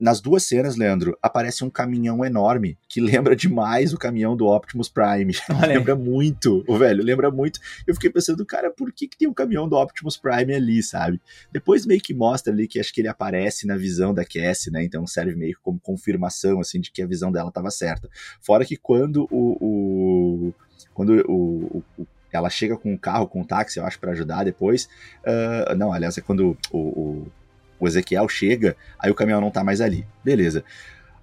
nas duas cenas, Leandro, aparece um caminhão enorme que lembra demais o caminhão do Optimus Prime. lembra muito, o velho, lembra muito. Eu fiquei pensando, cara, por que, que tem um caminhão do Optimus Prime ali, sabe? Depois meio que mostra ali que acho que ele aparece na visão da Cassie, né? Então serve meio como confirmação, assim, de que a visão dela estava certa. Fora que quando o, o quando o, o, ela chega com o carro, com o táxi, eu acho, para ajudar depois. Uh, não, aliás, é quando o, o, o Ezequiel chega, aí o caminhão não tá mais ali. Beleza.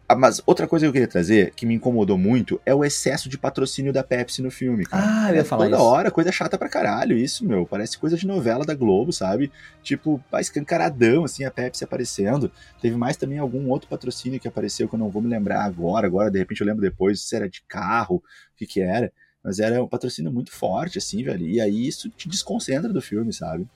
Ah, mas outra coisa que eu queria trazer, que me incomodou muito, é o excesso de patrocínio da Pepsi no filme, cara. Ah, eu ia falar Toda isso. hora, coisa chata pra caralho, isso, meu. Parece coisa de novela da Globo, sabe? Tipo, escancaradão, assim, a Pepsi aparecendo. Teve mais também algum outro patrocínio que apareceu que eu não vou me lembrar agora. Agora, de repente, eu lembro depois se era de carro, o que que era. Mas era um patrocínio muito forte, assim, velho. E aí isso te desconcentra do filme, sabe?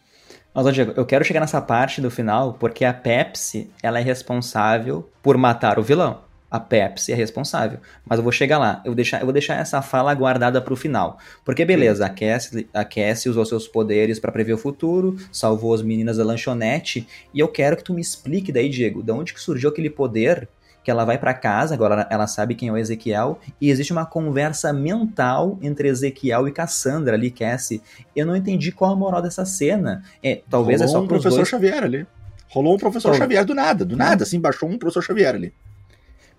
Mas, ó, Diego, eu quero chegar nessa parte do final porque a Pepsi ela é responsável por matar o vilão. A Pepsi é responsável. Mas eu vou chegar lá. Eu vou deixar, eu vou deixar essa fala guardada para o final. Porque, beleza, a Cassie, a Cassie usou seus poderes para prever o futuro, salvou as meninas da lanchonete. E eu quero que tu me explique daí, Diego, de onde que surgiu aquele poder que ela vai para casa, agora ela sabe quem é o Ezequiel, e existe uma conversa mental entre Ezequiel e Cassandra ali, Cassie. Eu não entendi qual a moral dessa cena. É, talvez Rolou é só um professor dois... Xavier ali. Rolou um professor Xavier do nada, do nada, assim, baixou um professor Xavier ali.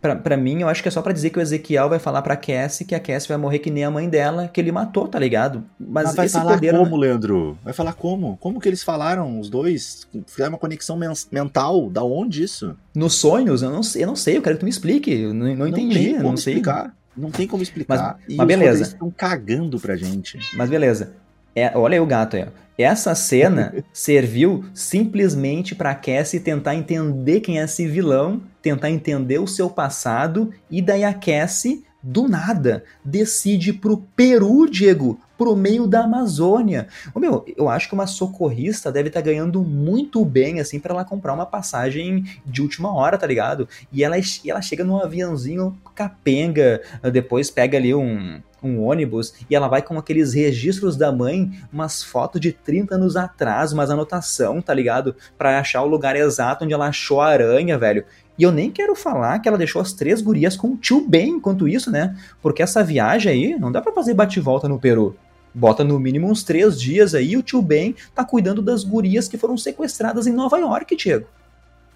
Pra, pra mim, eu acho que é só para dizer que o Ezequiel vai falar pra Cassie que a Cassie vai morrer que nem a mãe dela, que ele matou, tá ligado? Mas, Mas vai falar poder como, Leandro? Vai falar como? Como que eles falaram, os dois? Fizeram uma conexão men mental? Da onde isso? Nos sonhos? Eu não, eu não sei, eu quero que tu me explique. Eu não, não entendi, não, não sei. Explicar. Não tem como explicar. Mas, mas beleza. estão cagando pra gente. Mas beleza. É, olha aí o gato aí. Essa cena serviu simplesmente para Cassie tentar entender quem é esse vilão, tentar entender o seu passado, e daí a Cassie, do nada, decide pro Peru, Diego, pro meio da Amazônia. Ô, meu, eu acho que uma socorrista deve estar tá ganhando muito bem, assim, para ela comprar uma passagem de última hora, tá ligado? E ela, e ela chega num aviãozinho capenga, depois pega ali um, um ônibus e ela vai com aqueles registros da mãe, umas fotos de 30 anos atrás, umas anotação, tá ligado? Pra achar o lugar exato onde ela achou a aranha, velho. E eu nem quero falar que ela deixou as três gurias com o tio Ben enquanto isso, né? Porque essa viagem aí não dá para fazer bate-volta no Peru. Bota no mínimo uns três dias aí, o tio Ben tá cuidando das gurias que foram sequestradas em Nova York, Diego.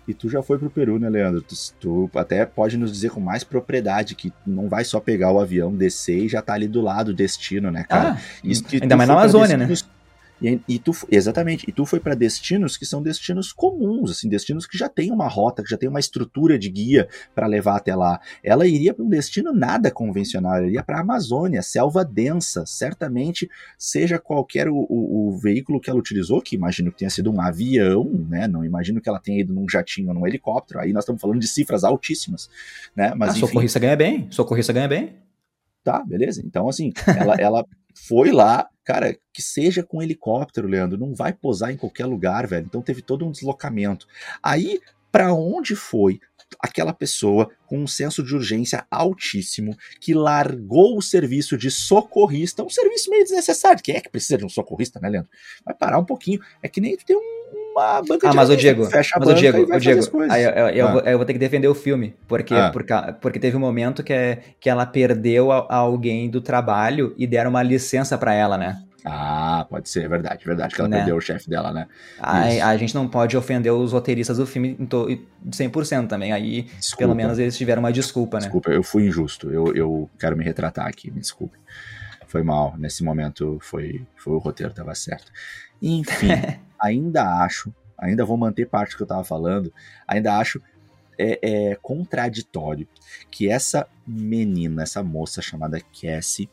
E tu já foi pro Peru, né, Leandro? Tu, tu, até pode nos dizer com mais propriedade que não vai só pegar o avião, descer e já tá ali do lado do destino, né, cara? Ah, ainda mais na Amazônia, né? E, e, tu, exatamente, e tu foi para destinos que são destinos comuns, assim, destinos que já tem uma rota, que já tem uma estrutura de guia para levar até lá. Ela iria para um destino nada convencional, ela iria para a Amazônia, selva densa, certamente, seja qualquer o, o, o, veículo que ela utilizou, que imagino que tenha sido um avião, né? Não imagino que ela tenha ido num jatinho ou num helicóptero. Aí nós estamos falando de cifras altíssimas, né? Mas ah, enfim, socorrista ganha bem, socorrista ganha bem. Tá, beleza. Então, assim, ela, ela foi lá, cara, que seja com helicóptero, Leandro, não vai posar em qualquer lugar, velho. Então teve todo um deslocamento. Aí, para onde foi aquela pessoa com um senso de urgência altíssimo que largou o serviço de socorrista, um serviço meio desnecessário. Quem é que precisa de um socorrista, né, Leandro? Vai parar um pouquinho. É que nem tu tem um, uma banca ah, de mas o Diego, fecha a mas o Diego, o Diego, aí, eu, eu, eu, ah. vou, eu, vou, ter que defender o filme, porque, ah. porque, porque teve um momento que, é, que ela perdeu a, a alguém do trabalho e deram uma licença para ela, né? Ah, pode ser, é verdade, é verdade, que ela né? perdeu o chefe dela, né? A, a, gente não pode ofender os roteiristas do filme em 100% também, aí desculpa. pelo menos eles tiveram uma desculpa, né? Desculpa, eu fui injusto, eu, eu quero me retratar aqui, me desculpe. Foi mal, nesse momento foi, foi o roteiro, tava certo. Enfim, ainda acho, ainda vou manter parte que eu tava falando, ainda acho é, é contraditório que essa menina, essa moça chamada Cassie,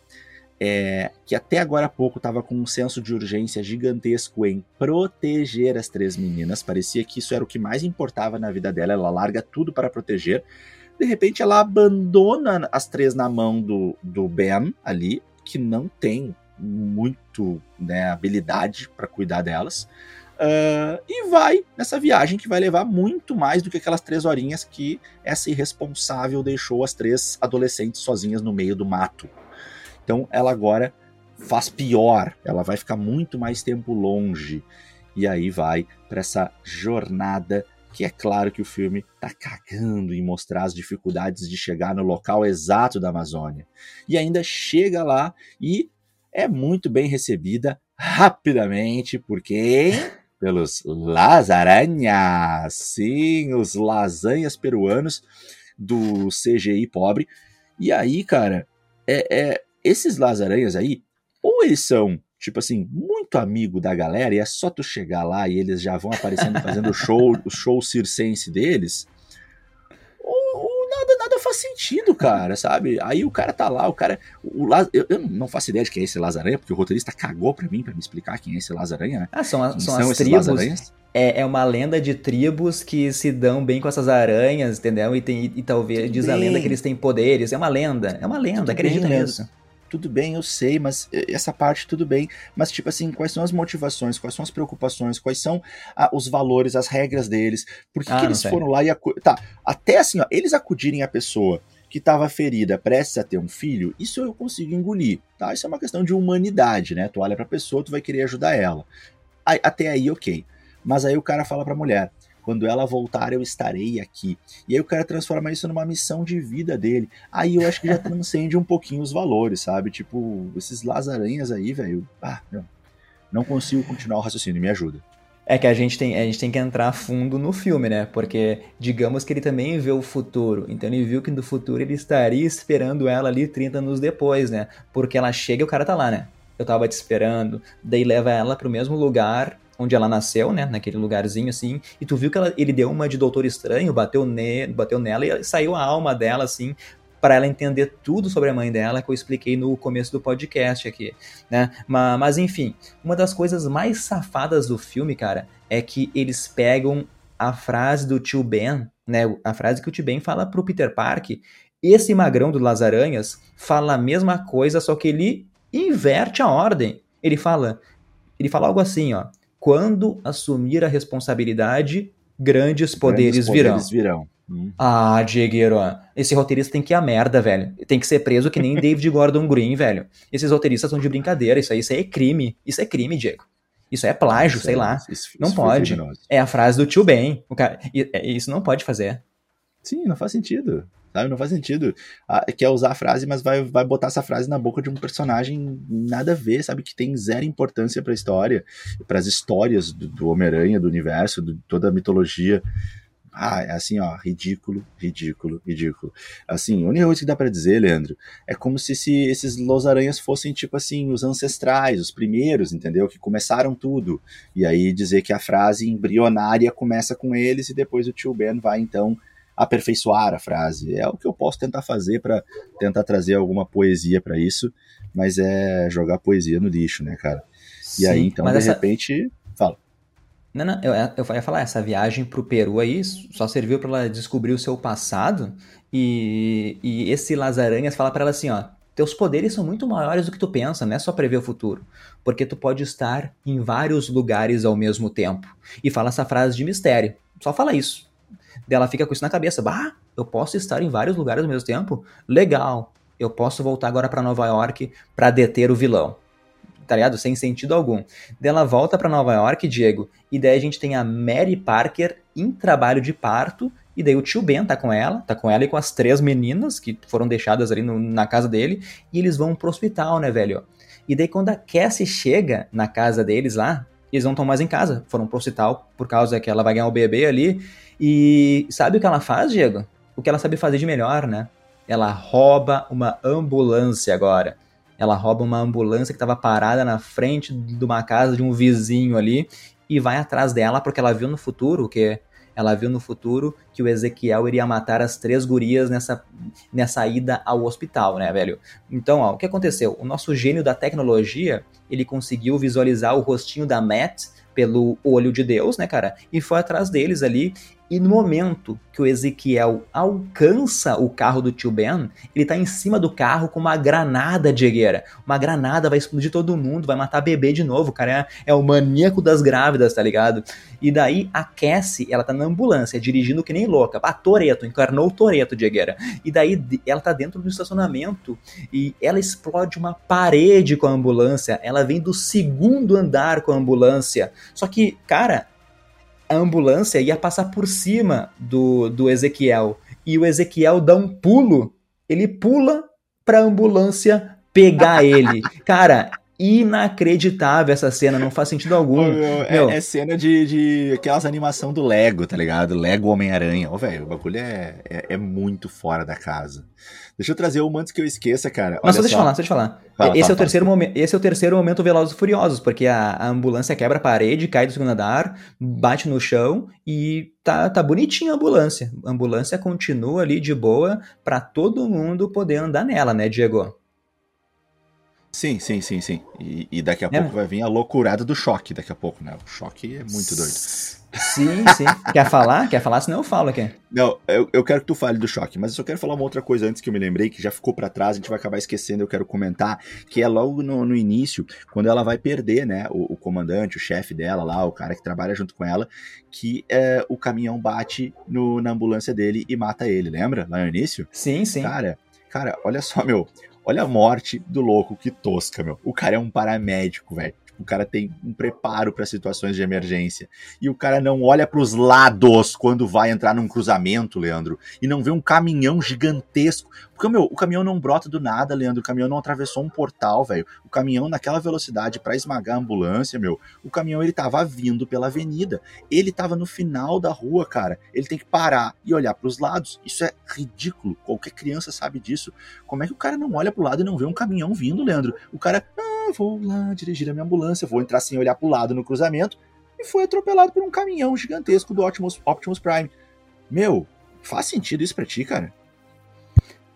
é, que até agora há pouco estava com um senso de urgência gigantesco em proteger as três meninas. Parecia que isso era o que mais importava na vida dela. Ela larga tudo para proteger. De repente, ela abandona as três na mão do, do Ben ali, que não tem muito né, habilidade para cuidar delas. Uh, e vai nessa viagem que vai levar muito mais do que aquelas três horinhas que essa irresponsável deixou as três adolescentes sozinhas no meio do mato. Então ela agora faz pior, ela vai ficar muito mais tempo longe. E aí vai para essa jornada que é claro que o filme tá cagando em mostrar as dificuldades de chegar no local exato da Amazônia. E ainda chega lá e é muito bem recebida rapidamente, porque pelos lasaranhas, sim, os lasanhas peruanos do CGI pobre. E aí, cara, é, é esses Lazaranhas aí, ou eles são, tipo assim, muito amigo da galera e é só tu chegar lá e eles já vão aparecendo fazendo o show, o show circense deles, faz sentido, cara, sabe? Aí o cara tá lá, o cara. O Laz... eu, eu, não faço ideia de quem é esse Lazaranha, porque o roteirista cagou pra mim, pra me explicar quem é esse Lazaranha, né? Ah, são, a, são, são as tribos. É, é uma lenda de tribos que se dão bem com essas aranhas, entendeu? E, tem, e, e talvez Tudo diz bem. a lenda que eles têm poderes. É uma lenda, é uma lenda, Tudo acredita nisso tudo bem, eu sei, mas essa parte tudo bem. Mas, tipo assim, quais são as motivações, quais são as preocupações, quais são ah, os valores, as regras deles? Por que, ah, que eles foram lá e. Acu... Tá, até assim, ó, eles acudirem a pessoa que estava ferida, prestes a ter um filho, isso eu consigo engolir, tá? Isso é uma questão de humanidade, né? Tu olha pra pessoa, tu vai querer ajudar ela. Aí, até aí, ok. Mas aí o cara fala pra mulher: quando ela voltar, eu estarei aqui. E aí o cara transforma isso numa missão de vida dele. Aí eu acho que já transcende um pouquinho os valores, sabe? Tipo, esses lasaranhas aí, velho. Ah, não. Não consigo continuar o raciocínio, me ajuda. É que a gente, tem, a gente tem que entrar fundo no filme, né? Porque digamos que ele também vê o futuro. Então ele viu que no futuro ele estaria esperando ela ali 30 anos depois, né? Porque ela chega e o cara tá lá, né? Eu tava te esperando. Daí leva ela pro mesmo lugar onde ela nasceu, né? Naquele lugarzinho assim. E tu viu que ela, ele deu uma de Doutor Estranho, bateu, ne, bateu nela e saiu a alma dela, assim, para ela entender tudo sobre a mãe dela, que eu expliquei no começo do podcast aqui, né? Mas, mas enfim, uma das coisas mais safadas do filme, cara, é que eles pegam a frase do tio Ben, né? A frase que o tio Ben fala pro Peter Park. Esse magrão do Lazaranhas fala a mesma coisa, só que ele inverte a ordem. Ele fala, ele fala algo assim, ó. Quando assumir a responsabilidade, grandes poderes, grandes poderes virão. virão. Hum. Ah, Diegueiro, esse roteirista tem que ir a merda, velho. Tem que ser preso que nem David Gordon Green, velho. Esses roteiristas são de brincadeira, isso aí, isso aí é crime. Isso é crime, Diego. Isso é plágio, isso sei é, lá. Isso, não isso pode. É a frase do tio Ben. O cara, é, isso não pode fazer. Sim, não faz sentido. Sabe? Não faz sentido. Ah, quer usar a frase, mas vai, vai botar essa frase na boca de um personagem nada a ver, sabe? Que tem zero importância para a história, para as histórias do, do Homem-Aranha, do universo, de toda a mitologia. Ah, é assim, ó, ridículo, ridículo, ridículo. Assim, a única coisa que dá para dizer, Leandro, é como se, se esses Los-Aranhas fossem, tipo assim, os ancestrais, os primeiros, entendeu? Que começaram tudo. E aí dizer que a frase embrionária começa com eles e depois o tio Ben vai, então, aperfeiçoar a frase. É o que eu posso tentar fazer para tentar trazer alguma poesia para isso, mas é jogar poesia no lixo, né, cara? Sim, e aí, então, de essa... repente, fala. Não, não, eu, eu ia falar, essa viagem pro Peru aí só serviu para ela descobrir o seu passado e, e esse Lazaranhas fala para ela assim, ó, teus poderes são muito maiores do que tu pensa, não é só prever o futuro, porque tu pode estar em vários lugares ao mesmo tempo. E fala essa frase de mistério, só fala isso. Ela fica com isso na cabeça, bah, eu posso estar em vários lugares ao mesmo tempo? Legal, eu posso voltar agora para Nova York para deter o vilão tá ligado? Sem sentido algum. Daí ela volta para Nova York, Diego, e daí a gente tem a Mary Parker em trabalho de parto, e daí o tio Ben tá com ela, tá com ela e com as três meninas que foram deixadas ali no, na casa dele, e eles vão pro hospital, né, velho? E daí quando a Cassie chega na casa deles lá, eles não estão mais em casa, foram pro hospital por causa que ela vai ganhar o bebê ali, e sabe o que ela faz, Diego? O que ela sabe fazer de melhor, né? Ela rouba uma ambulância agora. Ela rouba uma ambulância que estava parada na frente de uma casa de um vizinho ali e vai atrás dela porque ela viu no futuro que ela viu no futuro que o Ezequiel iria matar as três gurias nessa, nessa ida ao hospital, né, velho? Então, ó, o que aconteceu? O nosso gênio da tecnologia, ele conseguiu visualizar o rostinho da Matt pelo olho de Deus, né, cara? E foi atrás deles ali e no momento que o Ezequiel alcança o carro do tio Ben, ele tá em cima do carro com uma granada de guerra. Uma granada vai explodir todo mundo, vai matar bebê de novo. O cara é, é, o maníaco das grávidas, tá ligado? E daí a Cassie, ela tá na ambulância, dirigindo que nem louca. Ah, Toreto, encarnou o Toreto de guerra. E daí ela tá dentro do estacionamento e ela explode uma parede com a ambulância. Ela vem do segundo andar com a ambulância. Só que, cara, a ambulância ia passar por cima do, do Ezequiel. E o Ezequiel dá um pulo, ele pula pra ambulância pegar ele. Cara, inacreditável essa cena, não faz sentido algum. meu. É, é, cena de, de aquelas animação do Lego, tá ligado? Lego Homem-Aranha. Ô, velho, o bagulho é, é, é, muito fora da casa. Deixa eu trazer uma antes que eu esqueça, cara. Mas só deixa eu falar, deixa eu falar. Fala, esse, fala, é o terceiro momento, esse é o terceiro momento Velozes e Furiosos, porque a, a, ambulância quebra a parede, cai do segundo andar, bate no chão e tá, tá bonitinha a ambulância. A ambulância continua ali de boa para todo mundo poder andar nela, né, Diego? Sim, sim, sim, sim. E, e daqui a é. pouco vai vir a loucurada do choque, daqui a pouco, né? O choque é muito doido. Sim, sim. Quer falar? Quer falar? Senão eu falo aqui. Não, eu, eu quero que tu fale do choque, mas eu só quero falar uma outra coisa antes que eu me lembrei, que já ficou para trás, a gente vai acabar esquecendo, eu quero comentar, que é logo no, no início, quando ela vai perder, né, o, o comandante, o chefe dela lá, o cara que trabalha junto com ela, que é, o caminhão bate no, na ambulância dele e mata ele, lembra? Lá no início? Sim, sim. Cara, cara, olha só, meu, Olha a morte do louco, que tosca, meu. O cara é um paramédico, velho. O cara tem um preparo para situações de emergência. E o cara não olha para os lados quando vai entrar num cruzamento, Leandro, e não vê um caminhão gigantesco. Porque, meu, o caminhão não brota do nada, Leandro. O caminhão não atravessou um portal, velho. O caminhão, naquela velocidade para esmagar a ambulância, meu, o caminhão ele tava vindo pela avenida. Ele tava no final da rua, cara. Ele tem que parar e olhar para os lados. Isso é ridículo. Qualquer criança sabe disso. Como é que o cara não olha pro lado e não vê um caminhão vindo, Leandro? O cara. Ah, vou lá dirigir a minha ambulância, vou entrar sem olhar pro lado no cruzamento, e foi atropelado por um caminhão gigantesco do Optimus, Optimus Prime. Meu, faz sentido isso pra ti, cara?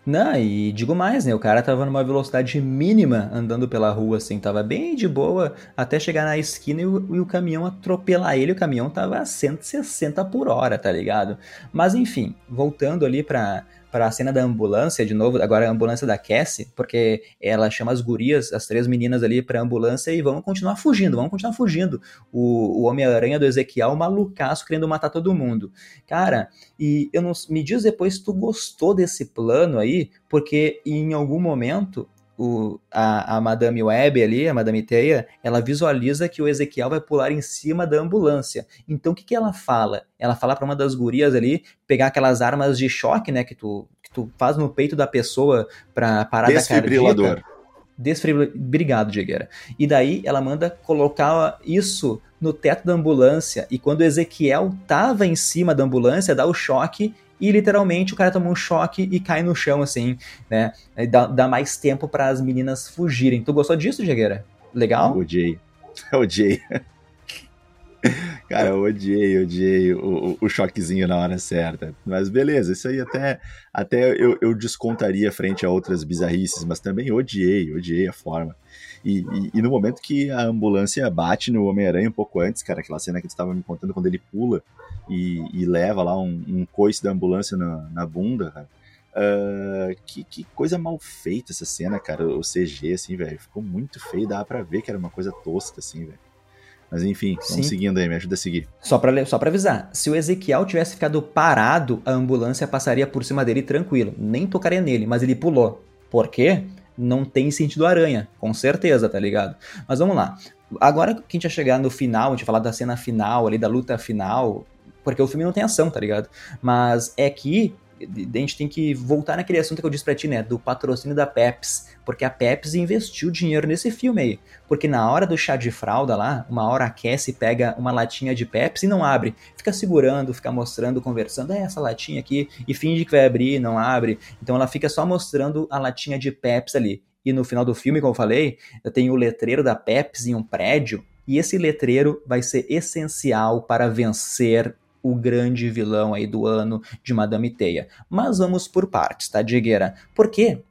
Não, e digo mais, né? O cara tava numa velocidade mínima andando pela rua, assim, tava bem de boa até chegar na esquina e o, e o caminhão atropelar ele. O caminhão tava a 160 por hora, tá ligado? Mas enfim, voltando ali pra, pra cena da ambulância, de novo, agora a ambulância da Cassie, porque ela chama as gurias, as três meninas ali pra ambulância e vão continuar fugindo, vão continuar fugindo. O, o Homem-Aranha do Ezequiel, malucaço, querendo matar todo mundo. Cara, e eu não, me diz depois se tu gostou desse plano aí, porque em algum momento o, a, a Madame Web ali, a Madame Teia, ela visualiza que o Ezequiel vai pular em cima da ambulância. Então o que, que ela fala? Ela fala para uma das gurias ali pegar aquelas armas de choque, né, que tu, que tu faz no peito da pessoa para parar da cardíaca. Desfibrilador. Obrigado, Diegueira. E daí ela manda colocar isso no teto da ambulância. E quando o Ezequiel tava em cima da ambulância, dá o choque e literalmente o cara toma um choque e cai no chão, assim, né? Dá, dá mais tempo para as meninas fugirem. Tu gostou disso, Jagueira? Legal? Eu odiei. Eu odiei. Cara, eu odiei, odiei o, o, o, choquezinho na hora certa. Mas beleza, isso aí até, até eu, eu descontaria frente a outras bizarrices, mas também odiei, odiei a forma. E, e, e no momento que a ambulância bate no Homem-Aranha um pouco antes, cara, aquela cena que tu estava me contando quando ele pula e, e leva lá um, um, coice da ambulância na, na bunda, cara. Uh, que, que, coisa mal feita essa cena, cara. O CG, assim, velho. Ficou muito feio, dava pra ver que era uma coisa tosca, assim, velho. Mas enfim, Sim. vamos seguindo aí, me ajuda a seguir. Só pra, só pra avisar, se o Ezequiel tivesse ficado parado, a ambulância passaria por cima dele tranquilo. Nem tocaria nele, mas ele pulou. Por quê? Não tem sentido aranha, com certeza, tá ligado? Mas vamos lá. Agora que a gente vai chegar no final, a gente vai falar da cena final ali, da luta final, porque o filme não tem ação, tá ligado? Mas é que a gente tem que voltar naquele assunto que eu disse pra ti, né? Do patrocínio da Pepsi. Porque a Pepsi investiu dinheiro nesse filme aí. Porque na hora do chá de fralda lá, uma hora a Cassie pega uma latinha de Pepsi e não abre. Fica segurando, fica mostrando, conversando. É essa latinha aqui. E finge que vai abrir, não abre. Então ela fica só mostrando a latinha de Pepsi ali. E no final do filme, como eu falei, eu tenho o letreiro da Pepsi em um prédio. E esse letreiro vai ser essencial para vencer o grande vilão aí do ano de Madame Teia. Mas vamos por partes, tá, Digueira? Por quê?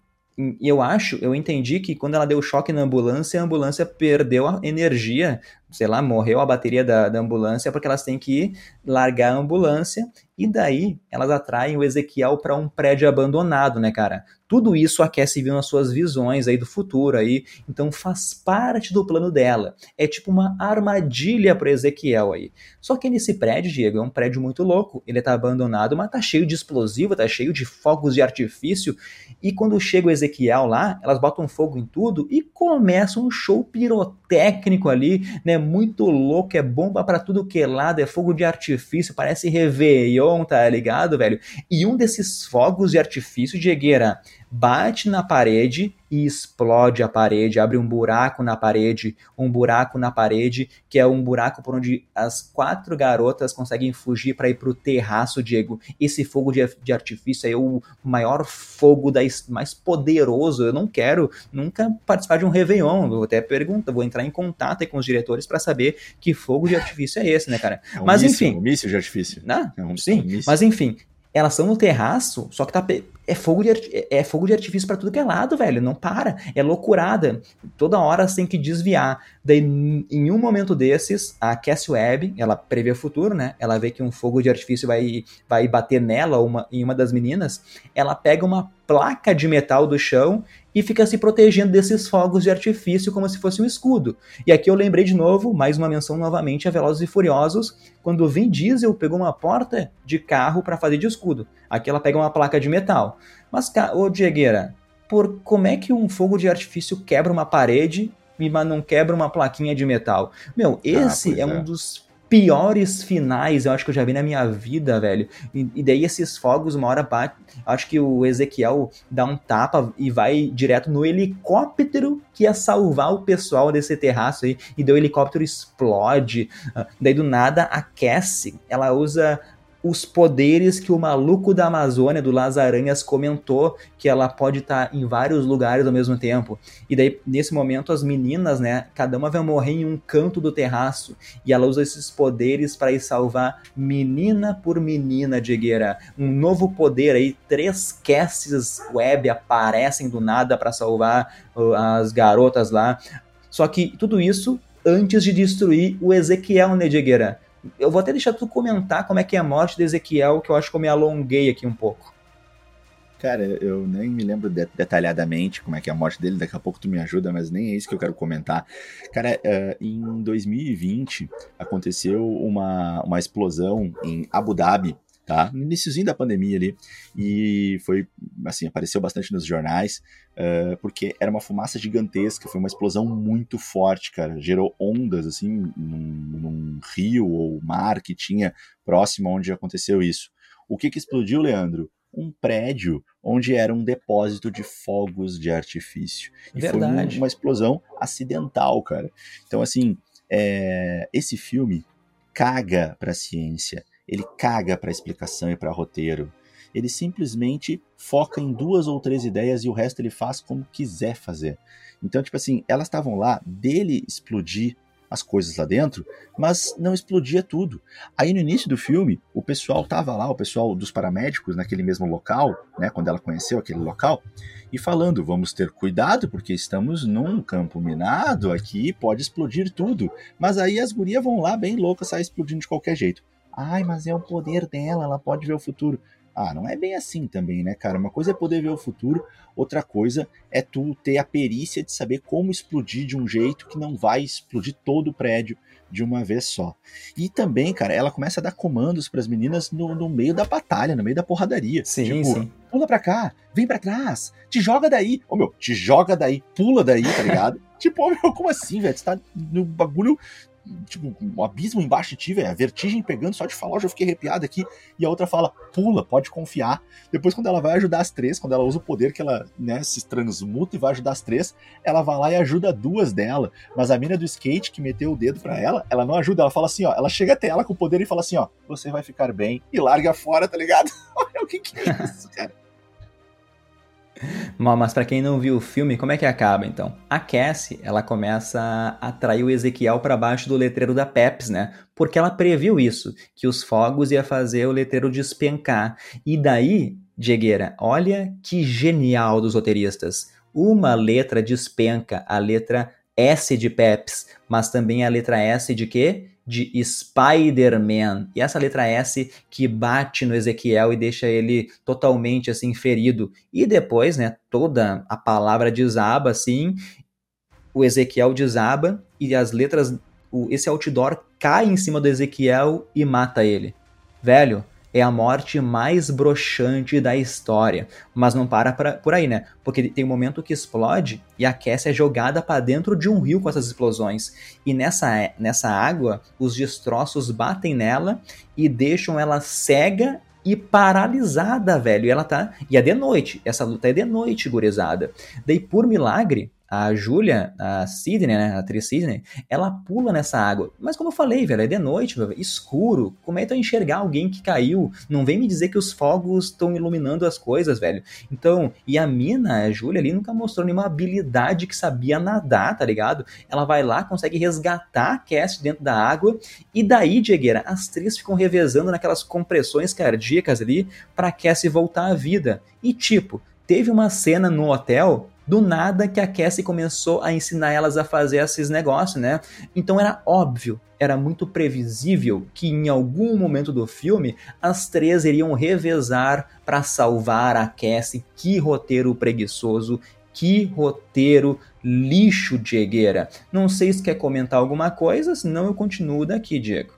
Eu acho, eu entendi que quando ela deu choque na ambulância, a ambulância perdeu a energia, sei lá, morreu a bateria da, da ambulância, porque elas têm que largar a ambulância, e daí elas atraem o Ezequiel para um prédio abandonado, né, cara? Tudo isso a Cassie viu nas suas visões aí do futuro aí, então faz parte do plano dela. É tipo uma armadilha para Ezequiel aí. Só que nesse prédio, Diego, é um prédio muito louco. Ele tá abandonado, mas tá cheio de explosivo, tá cheio de fogos de artifício. E quando chega o Ezequiel lá, elas botam fogo em tudo e começa um show pirotécnico ali, né? Muito louco, é bomba para tudo que é lado, é fogo de artifício, parece Réveillon, tá ligado, velho? E um desses fogos de artifício, Diegueira, bate na parede e explode a parede, abre um buraco na parede, um buraco na parede, que é um buraco por onde as quatro garotas conseguem fugir para ir pro terraço, Diego. Esse fogo de, de artifício é o maior fogo da, mais poderoso. Eu não quero nunca participar de um Réveillon. Eu até pergunto, vou entrar em contato com os diretores para saber que fogo de artifício é esse, né, cara? É um mas míssil, enfim. Um míssil de artifício. Ah, é um, sim, um mas enfim, elas estão no terraço, só que tá é fogo de, é fogo de artifício para tudo que é lado, velho. Não para. É loucurada. Toda hora você tem que desviar. Daí, em um momento desses, a Cassie Webb, ela prevê o futuro, né? Ela vê que um fogo de artifício vai, vai bater nela, uma, em uma das meninas. Ela pega uma placa de metal do chão e fica se protegendo desses fogos de artifício como se fosse um escudo. E aqui eu lembrei de novo, mais uma menção novamente a Velozes e Furiosos, quando o Vin Diesel pegou uma porta de carro para fazer de escudo. Aqui ela pega uma placa de metal. Mas, ô Diegueira, por como é que um fogo de artifício quebra uma parede, mas não quebra uma plaquinha de metal? Meu, ah, esse ah, é, é um dos piores finais eu acho que eu já vi na minha vida, velho. E, e, daí esses fogos, uma hora bate. Acho que o Ezequiel dá um tapa e vai direto no helicóptero que ia salvar o pessoal desse terraço aí. E daí o helicóptero explode. Uh, daí do nada aquece. Ela usa os poderes que o maluco da Amazônia, do Lazaranhas, comentou que ela pode estar tá em vários lugares ao mesmo tempo. E daí, nesse momento, as meninas, né, cada uma vai morrer em um canto do terraço. E ela usa esses poderes para ir salvar menina por menina, Diegueira. Um novo poder aí, três casts web aparecem do nada para salvar uh, as garotas lá. Só que tudo isso antes de destruir o Ezequiel, né, Diegueira? Eu vou até deixar tu comentar como é que é a morte de Ezequiel, que eu acho que eu me alonguei aqui um pouco. Cara, eu nem me lembro de detalhadamente como é que é a morte dele, daqui a pouco tu me ajuda, mas nem é isso que eu quero comentar. Cara, uh, em 2020 aconteceu uma, uma explosão em Abu Dhabi, tá? No iníciozinho da pandemia ali, e foi, assim, apareceu bastante nos jornais, uh, porque era uma fumaça gigantesca, foi uma explosão muito forte, cara, gerou ondas, assim, num, num rio ou mar que tinha próximo onde aconteceu isso. O que que explodiu, Leandro? um prédio onde era um depósito de fogos de artifício. E Verdade. foi uma explosão acidental, cara. Então, assim, é, esse filme caga para a ciência, ele caga para explicação e para roteiro. Ele simplesmente foca em duas ou três ideias e o resto ele faz como quiser fazer. Então, tipo assim, elas estavam lá dele explodir as coisas lá dentro, mas não explodia tudo. Aí no início do filme, o pessoal tava lá, o pessoal dos paramédicos naquele mesmo local, né, quando ela conheceu aquele local, e falando: "Vamos ter cuidado porque estamos num campo minado aqui, pode explodir tudo". Mas aí as gurias vão lá bem loucas, saem explodindo de qualquer jeito. Ai, mas é o poder dela, ela pode ver o futuro. Ah, não é bem assim também, né, cara? Uma coisa é poder ver o futuro, outra coisa é tu ter a perícia de saber como explodir de um jeito que não vai explodir todo o prédio de uma vez só. E também, cara, ela começa a dar comandos para as meninas no, no, meio da batalha, no meio da porradaria. Sim, tipo, sim. Pula pra cá, vem pra trás, te joga daí. Ô meu, te joga daí, pula daí, tá ligado? tipo, meu, como assim, velho? Você tá no bagulho tipo, um abismo embaixo de ti. A vertigem pegando, só de falar, eu já fiquei arrepiado aqui. E a outra fala, pula, pode confiar. Depois, quando ela vai ajudar as três, quando ela usa o poder que ela, né, se transmuta e vai ajudar as três, ela vai lá e ajuda duas dela. Mas a mina do skate que meteu o dedo para ela, ela não ajuda, ela fala assim, ó, ela chega até ela com o poder e fala assim, ó, você vai ficar bem, e larga fora, tá ligado? Olha o que que é isso, cara. Mas para quem não viu o filme, como é que acaba então? A Cassie, ela começa a atrair o Ezequiel para baixo do letreiro da Peps, né? Porque ela previu isso, que os fogos ia fazer o letreiro despencar. E daí, Diegueira, olha que genial dos roteiristas. Uma letra despenca, a letra S de Peps, mas também a letra S de quê? De Spider-Man. E essa letra S que bate no Ezequiel e deixa ele totalmente assim ferido. E depois, né, toda a palavra desaba assim, o Ezequiel desaba e as letras, esse outdoor cai em cima do Ezequiel e mata ele. Velho, é a morte mais broxante da história. Mas não para pra, por aí, né? Porque tem um momento que explode e a Cassie é jogada para dentro de um rio com essas explosões. E nessa, nessa água, os destroços batem nela e deixam ela cega e paralisada, velho. E ela tá. E é de noite. Essa luta é de noite, gurizada. Daí, por milagre, a Julia, a Sidney, né, a atriz Sidney, ela pula nessa água. Mas como eu falei, velho, é de noite, velho, escuro. Como é que tu enxergar alguém que caiu? Não vem me dizer que os fogos estão iluminando as coisas, velho. Então, e a mina, a Julia ali, nunca mostrou nenhuma habilidade que sabia nadar, tá ligado? Ela vai lá, consegue resgatar a Cass dentro da água, e daí, Diegueira, as três ficam revezando naquelas compressões cardíacas ali pra Cass voltar à vida. E tipo, teve uma cena no hotel do nada que a Cassie começou a ensinar elas a fazer esses negócios, né? Então era óbvio, era muito previsível que em algum momento do filme as três iriam revezar para salvar a Cassie. Que roteiro preguiçoso, que roteiro lixo, Diegueira. Não sei se quer comentar alguma coisa, senão eu continuo daqui, Diego.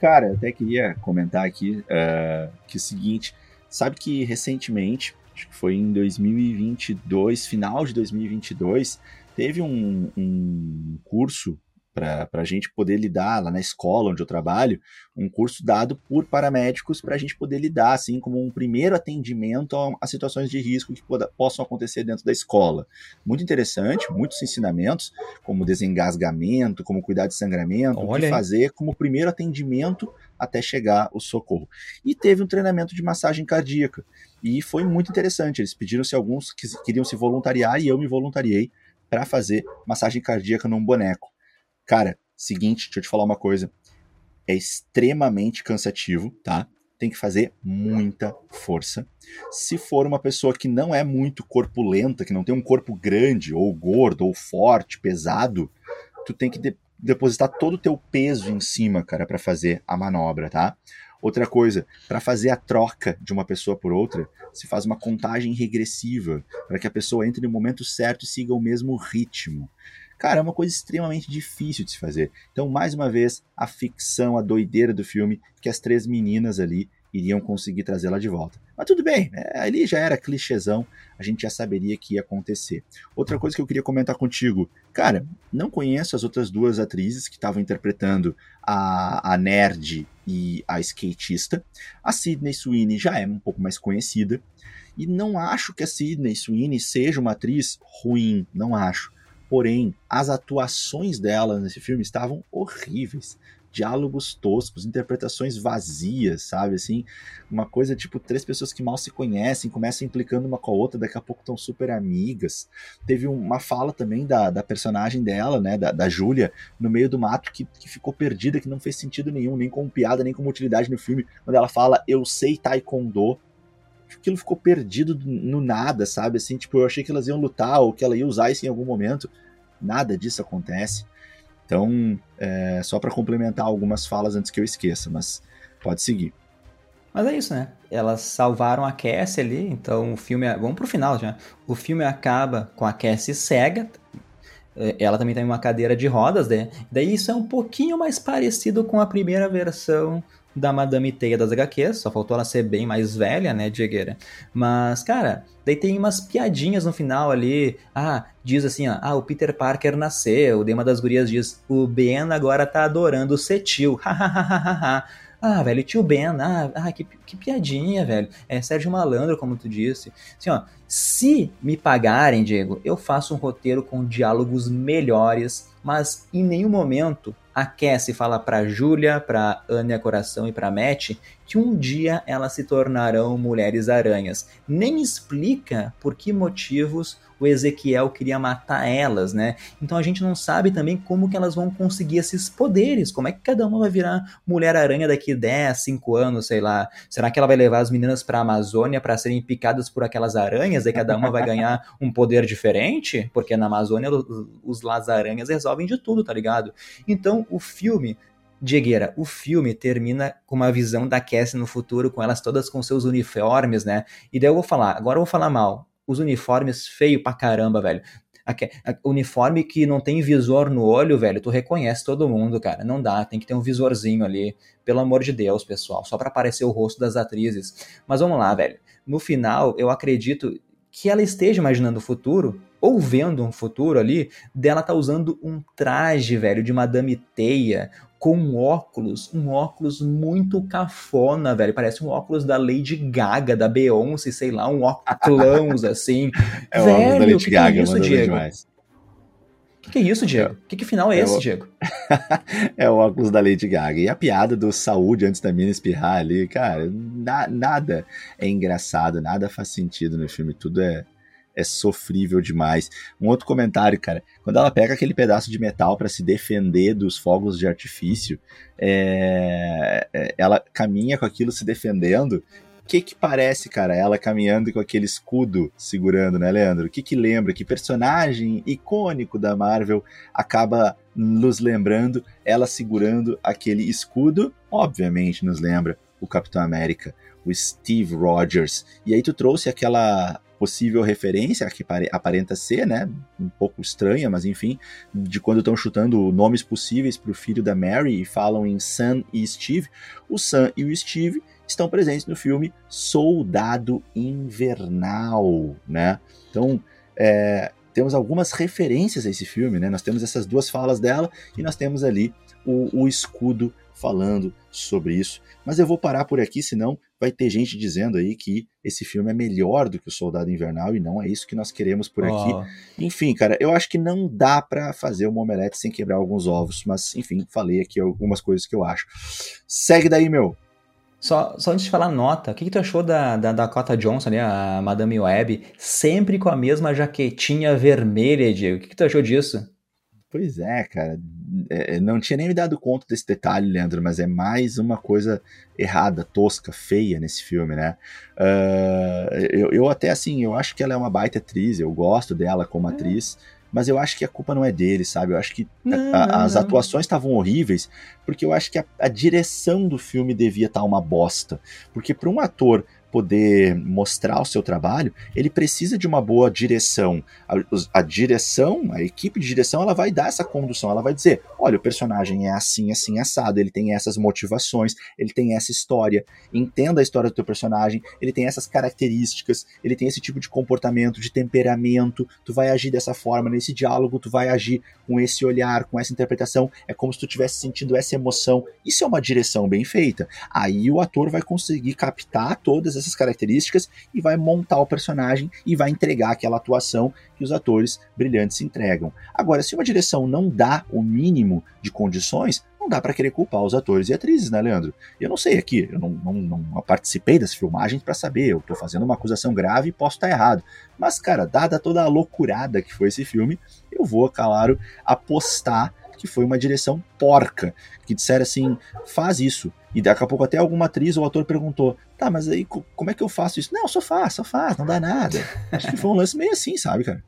Cara, eu até queria comentar aqui uh, que é o seguinte, sabe que recentemente acho que foi em 2022, final de 2022, teve um, um curso para a gente poder lidar lá na escola onde eu trabalho, um curso dado por paramédicos para a gente poder lidar, assim, como um primeiro atendimento a, a situações de risco que poda, possam acontecer dentro da escola. Muito interessante, muitos ensinamentos, como desengasgamento, como cuidar de sangramento, Olha o que fazer como primeiro atendimento até chegar o socorro. E teve um treinamento de massagem cardíaca. E foi muito interessante. Eles pediram se alguns que queriam se voluntariar e eu me voluntariei para fazer massagem cardíaca num boneco. Cara, seguinte, deixa eu te falar uma coisa. É extremamente cansativo, tá? Tem que fazer muita força. Se for uma pessoa que não é muito corpulenta, que não tem um corpo grande, ou gordo, ou forte, pesado, tu tem que de depositar todo o teu peso em cima, cara, para fazer a manobra, tá? Outra coisa, para fazer a troca de uma pessoa por outra, se faz uma contagem regressiva, para que a pessoa entre no momento certo e siga o mesmo ritmo. Cara, é uma coisa extremamente difícil de se fazer. Então, mais uma vez, a ficção, a doideira do filme, que as três meninas ali iriam conseguir trazê-la de volta. Mas tudo bem, é, ali já era clichêzão, a gente já saberia que ia acontecer. Outra coisa que eu queria comentar contigo, cara, não conheço as outras duas atrizes que estavam interpretando a, a nerd e a skatista. A Sidney Sweeney já é um pouco mais conhecida, e não acho que a Sidney Sweeney seja uma atriz ruim, não acho. Porém, as atuações dela nesse filme estavam horríveis diálogos toscos, interpretações vazias, sabe? Assim, uma coisa tipo três pessoas que mal se conhecem, começam implicando uma com a outra, daqui a pouco estão super amigas. Teve uma fala também da, da personagem dela, né, da, da Júlia, no meio do mato, que, que ficou perdida, que não fez sentido nenhum, nem como piada, nem como utilidade no filme, quando ela fala, eu sei taekwondo, aquilo ficou perdido no nada, sabe? Assim, tipo, eu achei que elas iam lutar ou que ela ia usar isso em algum momento. Nada disso acontece. Então, é, só para complementar algumas falas antes que eu esqueça, mas pode seguir. Mas é isso, né? Elas salvaram a Cassie ali, então o filme. Vamos pro final já. O filme acaba com a Cassie cega. É, ela também tem uma cadeira de rodas, né? Daí isso é um pouquinho mais parecido com a primeira versão da Madame Teia das HQs, só faltou ela ser bem mais velha, né, Diegueira? Mas, cara, daí tem umas piadinhas no final ali. Ah, diz assim, ó, ah, o Peter Parker nasceu, o Dema das Gurias diz, o Ben agora tá adorando o Cetil, hahaha. Ah, velho, tio Ben, ah, ah que, que piadinha, velho. É Sérgio Malandro, como tu disse. Assim, ó, se me pagarem, Diego, eu faço um roteiro com diálogos melhores, mas em nenhum momento a Cassie fala para Julia, para Anya Coração e para Matt que um dia elas se tornarão mulheres aranhas. Nem explica por que motivos o Ezequiel queria matar elas, né? Então a gente não sabe também como que elas vão conseguir esses poderes, como é que cada uma vai virar Mulher-Aranha daqui 10, 5 anos, sei lá. Será que ela vai levar as meninas para a Amazônia para serem picadas por aquelas aranhas e cada uma vai ganhar um poder diferente? Porque na Amazônia os Lazaranhas resolvem de tudo, tá ligado? Então o filme Diegueira, o filme termina com uma visão da Cassie no futuro, com elas todas com seus uniformes, né? E daí eu vou falar, agora eu vou falar mal os uniformes feio pra caramba, velho. uniforme que não tem visor no olho, velho, tu reconhece todo mundo, cara. Não dá, tem que ter um visorzinho ali. Pelo amor de Deus, pessoal. Só para aparecer o rosto das atrizes. Mas vamos lá, velho. No final, eu acredito que ela esteja imaginando o futuro, ou vendo um futuro ali, dela tá usando um traje, velho, de Madame Teia, com um óculos, um óculos muito cafona, velho. Parece um óculos da Lady Gaga, da Beyoncé, sei lá, um óculos assim. É o velho, óculos da Lady que Gaga, é isso, Diego? Demais. O que, que, é isso, Diego? O que, que final é, é esse, o... Diego? é o óculos da Lady Gaga. E a piada do saúde antes da mina espirrar ali, cara, na, nada é engraçado, nada faz sentido no filme. Tudo é, é sofrível demais. Um outro comentário, cara, quando ela pega aquele pedaço de metal para se defender dos fogos de artifício, é, é, ela caminha com aquilo se defendendo. Que que parece, cara, ela caminhando com aquele escudo segurando, né, Leandro? O que que lembra? Que personagem icônico da Marvel acaba nos lembrando ela segurando aquele escudo? Obviamente nos lembra o Capitão América, o Steve Rogers. E aí tu trouxe aquela possível referência, que aparenta ser, né, um pouco estranha, mas enfim, de quando estão chutando nomes possíveis para o filho da Mary e falam em Sam e Steve, o Sam e o Steve estão presentes no filme Soldado Invernal, né? Então, é, temos algumas referências a esse filme, né? Nós temos essas duas falas dela e nós temos ali o, o escudo falando sobre isso. Mas eu vou parar por aqui, senão vai ter gente dizendo aí que esse filme é melhor do que o Soldado Invernal e não é isso que nós queremos por aqui. Oh. Enfim, cara, eu acho que não dá para fazer uma omelete sem quebrar alguns ovos, mas enfim, falei aqui algumas coisas que eu acho. Segue daí, meu. Só, só antes de falar nota, o que, que tu achou da, da Dakota Johnson, né, a Madame Web, sempre com a mesma jaquetinha vermelha, Diego? O que, que tu achou disso? Pois é, cara. É, não tinha nem me dado conta desse detalhe, Leandro, mas é mais uma coisa errada, tosca, feia nesse filme, né? Uh, eu, eu, até assim, eu acho que ela é uma baita atriz, eu gosto dela como é. Mas eu acho que a culpa não é dele, sabe? Eu acho que não, a, não, as não. atuações estavam horríveis, porque eu acho que a, a direção do filme devia estar tá uma bosta. Porque para um ator poder mostrar o seu trabalho, ele precisa de uma boa direção. A, a, direção, a equipe de direção, ela vai dar essa condução, ela vai dizer: olha, o personagem é assim, assim, assado, ele tem essas motivações, ele tem essa história, entenda a história do teu personagem, ele tem essas características, ele tem esse tipo de comportamento, de temperamento, tu vai agir dessa forma, nesse diálogo, tu vai agir com esse olhar, com essa interpretação, é como se tu tivesse sentindo essa emoção. Isso é uma direção bem feita. Aí o ator vai conseguir captar todas essas características e vai montar o personagem e vai entregar aquela atuação que os atores brilhantes entregam. Agora, se uma direção não dá o mínimo de condições, não dá para querer culpar os atores e atrizes, né, Leandro? Eu não sei aqui, eu não, não, não participei das filmagens para saber, eu tô fazendo uma acusação grave e posso estar tá errado. Mas, cara, dada toda a loucurada que foi esse filme, eu vou, claro, apostar que foi uma direção porca, que disseram assim, faz isso. E daqui a pouco até alguma atriz ou ator perguntou, tá, mas aí como é que eu faço isso? Não, só faz, só faz, não dá nada. Acho que foi um lance meio assim, sabe, cara?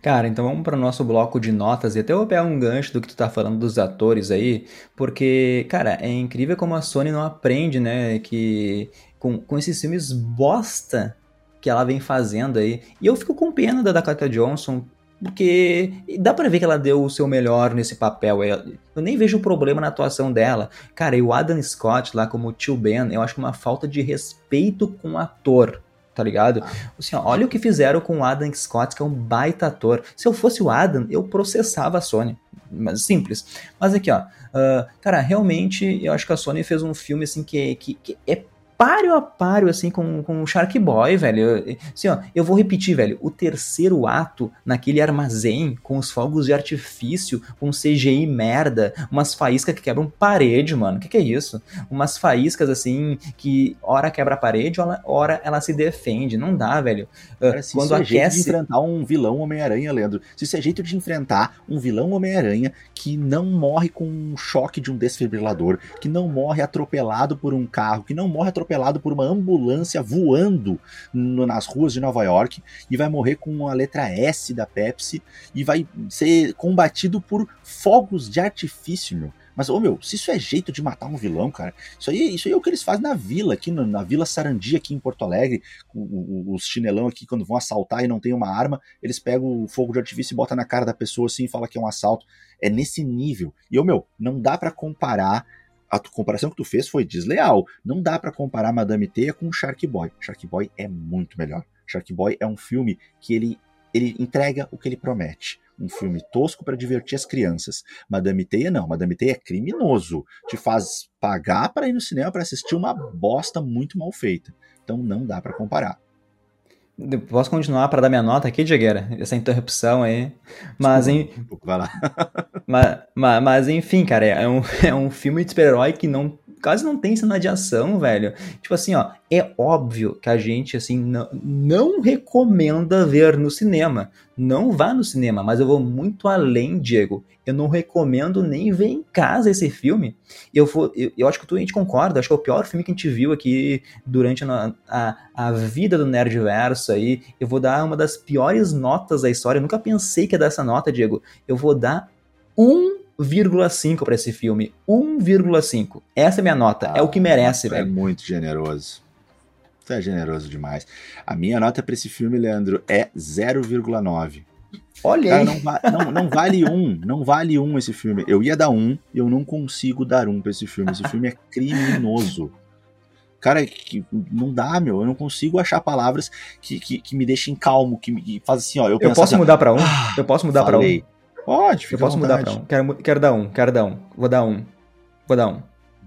Cara, então vamos para o nosso bloco de notas e até vou pegar um gancho do que tu tá falando dos atores aí, porque, cara, é incrível como a Sony não aprende, né, que com, com esses filmes bosta que ela vem fazendo aí. E eu fico com pena da Dakota Johnson porque dá para ver que ela deu o seu melhor nesse papel. Eu nem vejo problema na atuação dela. Cara, e o Adam Scott lá como tio Ben, eu acho que uma falta de respeito com o ator, tá ligado? Assim, ó, olha o que fizeram com o Adam Scott, que é um baita ator. Se eu fosse o Adam, eu processava a Sony. Mas simples. Mas aqui, ó. Uh, cara, realmente eu acho que a Sony fez um filme assim que, que, que é páreo a páreo, assim, com, com o Shark Boy, velho. Assim, ó, eu vou repetir, velho. O terceiro ato, naquele armazém, com os fogos de artifício, com CGI merda, umas faíscas que quebram parede, mano. O que, que é isso? Umas faíscas, assim, que hora quebra a parede, hora ela se defende. Não dá, velho. Ah, Cara, se Quando isso aquece... é jeito de enfrentar um vilão Homem-Aranha, Leandro. Se isso é jeito de enfrentar um vilão Homem-Aranha que não morre com um choque de um desfibrilador, que não morre atropelado por um carro, que não morre atropelado atropelado por uma ambulância voando no, nas ruas de Nova York e vai morrer com a letra S da Pepsi e vai ser combatido por fogos de artifício, meu. Mas, ô meu, se isso é jeito de matar um vilão, cara, isso aí, isso aí é o que eles fazem na vila, aqui na, na Vila Sarandia, aqui em Porto Alegre. Os chinelão aqui, quando vão assaltar e não tem uma arma, eles pegam o fogo de artifício e botam na cara da pessoa assim e fala que é um assalto. É nesse nível. E, ô meu, não dá para comparar a comparação que tu fez foi desleal. Não dá para comparar Madame Teia com Shark Boy. Shark Boy é muito melhor. Shark Boy é um filme que ele, ele entrega o que ele promete. Um filme tosco para divertir as crianças. Madame Teia não. Madame Teia é criminoso. Te faz pagar para ir no cinema para assistir uma bosta muito mal feita. Então não dá para comparar. Posso continuar para dar minha nota aqui, Diegueira? Essa interrupção aí. Mas, em... Vai lá. mas, mas, mas, enfim, cara, é um, é um filme de super-herói que não quase não tem cena de ação, velho. Tipo assim, ó, é óbvio que a gente, assim, não, recomenda ver no cinema. Não vá no cinema, mas eu vou muito além, Diego. Eu não recomendo nem ver em casa esse filme. Eu, vou, eu, eu acho que tu, a gente concorda, acho que é o pior filme que a gente viu aqui durante a, a, a vida do Nerdverso aí. Eu vou dar uma das piores notas da história. Eu nunca pensei que ia dar essa nota, Diego. Eu vou dar um 1,5 para esse filme. 1,5. Essa é minha nota. Ah, é o que merece, é velho. É muito generoso. Isso é generoso demais. A minha nota para esse filme, Leandro, é 0,9. Olha aí. Não, não, não, vale um, não vale um esse filme. Eu ia dar um e eu não consigo dar um pra esse filme. Esse filme é criminoso. Cara, que não dá, meu. Eu não consigo achar palavras que, que, que me deixem calmo, que me que faz assim, ó. Eu, eu posso assim, mudar para um? Ah, eu posso mudar para um? Pode, fica Eu posso mudar pra um. Quero, quero dar um, quero dar um. Vou dar um. Vou dar um.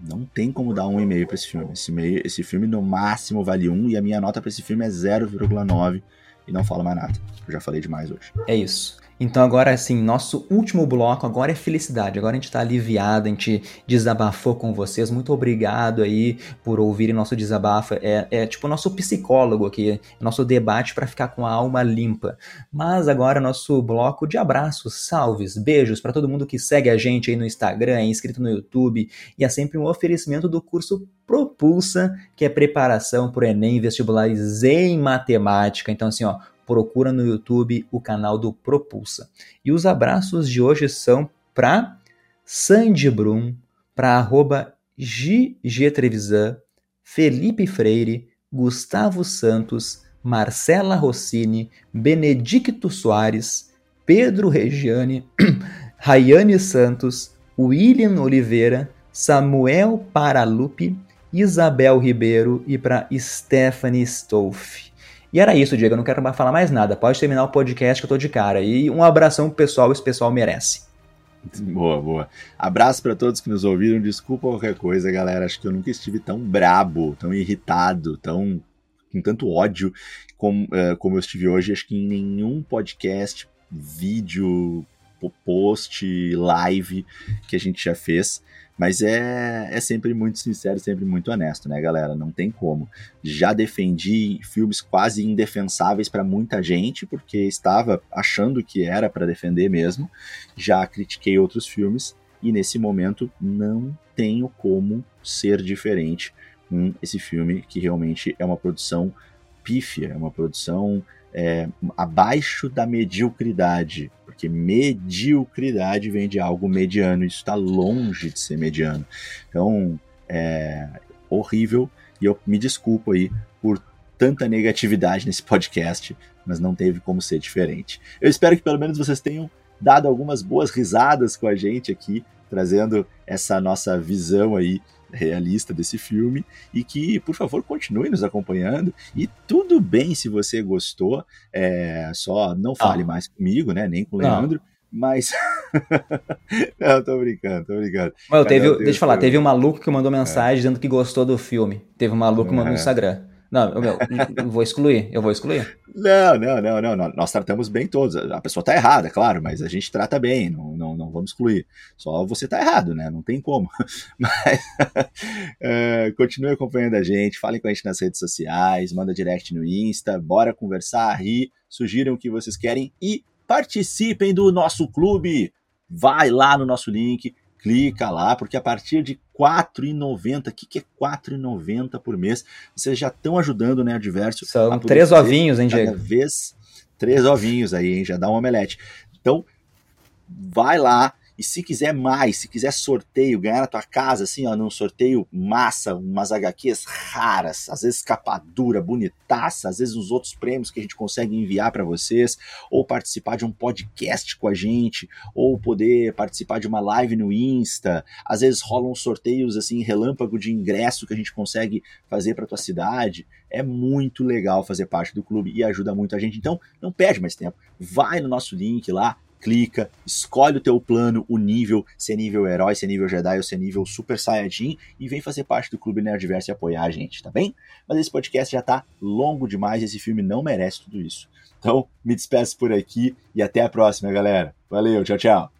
Não tem como dar um e meio pra esse filme. Esse, meio, esse filme no máximo vale um e a minha nota para esse filme é 0,9 e não falo mais nada. Eu já falei demais hoje. É isso. Então agora, assim, nosso último bloco agora é felicidade. Agora a gente tá aliviado, a gente desabafou com vocês. Muito obrigado aí por ouvirem nosso desabafo. É, é tipo nosso psicólogo aqui, nosso debate para ficar com a alma limpa. Mas agora nosso bloco de abraços, salves, beijos para todo mundo que segue a gente aí no Instagram, é inscrito no YouTube. E é sempre um oferecimento do curso Propulsa, que é preparação para o Enem vestibulares em matemática. Então, assim, ó, procura no YouTube o canal do Propulsa. E os abraços de hoje são para Sandy Brum, para GG Trevisan, Felipe Freire, Gustavo Santos, Marcela Rossini, Benedicto Soares, Pedro Regiane, Rayane Santos, William Oliveira, Samuel Paralupe, Isabel Ribeiro e para Stephanie Stolf. E era isso, Diego. Eu não quero falar mais nada. Pode terminar o podcast que eu tô de cara. E um abração pro pessoal, esse pessoal merece. Boa, boa. Abraço para todos que nos ouviram. Desculpa qualquer coisa, galera. Acho que eu nunca estive tão brabo, tão irritado, tão com tanto ódio como, uh, como eu estive hoje. Acho que em nenhum podcast, vídeo, post, live que a gente já fez. Mas é, é sempre muito sincero, sempre muito honesto, né, galera? Não tem como. Já defendi filmes quase indefensáveis para muita gente, porque estava achando que era para defender mesmo. Já critiquei outros filmes e nesse momento não tenho como ser diferente com esse filme, que realmente é uma produção pífia, é uma produção é, abaixo da mediocridade, porque mediocridade vem de algo mediano, isso está longe de ser mediano. Então, é horrível e eu me desculpo aí por tanta negatividade nesse podcast, mas não teve como ser diferente. Eu espero que pelo menos vocês tenham dado algumas boas risadas com a gente aqui, trazendo essa nossa visão aí realista desse filme e que, por favor, continue nos acompanhando. E tudo bem se você gostou, é, só não fale ah. mais comigo, né? Nem com o Leandro. Não. Mas. não, tô brincando, tô brincando. Mas teve, deixa eu falar, teve um maluco que mandou mensagem é. dizendo que gostou do filme. Teve um maluco que mandou no é. Instagram. Não, meu, eu vou excluir, eu vou excluir. Não, não, não, não, nós tratamos bem todos. A pessoa tá errada, claro, mas a gente trata bem, não, não, não vamos excluir. Só você tá errado, né? Não tem como. Mas uh, continue acompanhando a gente, falem com a gente nas redes sociais, manda direct no Insta, bora conversar, rir, sugiram o que vocês querem e participem do nosso clube. Vai lá no nosso link, clica lá, porque a partir de R$ 4,90, o que, que é R$ 4,90 por mês? Vocês já estão ajudando né, a Diverso. São três ovinhos, hein, Diego? Cada vez três ovinhos aí, hein? Já dá um omelete. Então, vai lá, e se quiser mais, se quiser sorteio, ganhar na tua casa, assim, ó, num sorteio massa, umas HQs raras, às vezes capa dura, bonitaça, às vezes uns outros prêmios que a gente consegue enviar para vocês, ou participar de um podcast com a gente, ou poder participar de uma live no Insta, às vezes rolam sorteios assim, relâmpago de ingresso que a gente consegue fazer para tua cidade. É muito legal fazer parte do clube e ajuda muito a gente. Então, não perde mais tempo. Vai no nosso link lá, clica, escolhe o teu plano, o nível, se é nível herói, se é nível Jedi ou se é nível Super Saiyajin e vem fazer parte do Clube Nerdverso e apoiar a gente, tá bem? Mas esse podcast já tá longo demais, esse filme não merece tudo isso. Então, me despeço por aqui e até a próxima, galera. Valeu, tchau, tchau.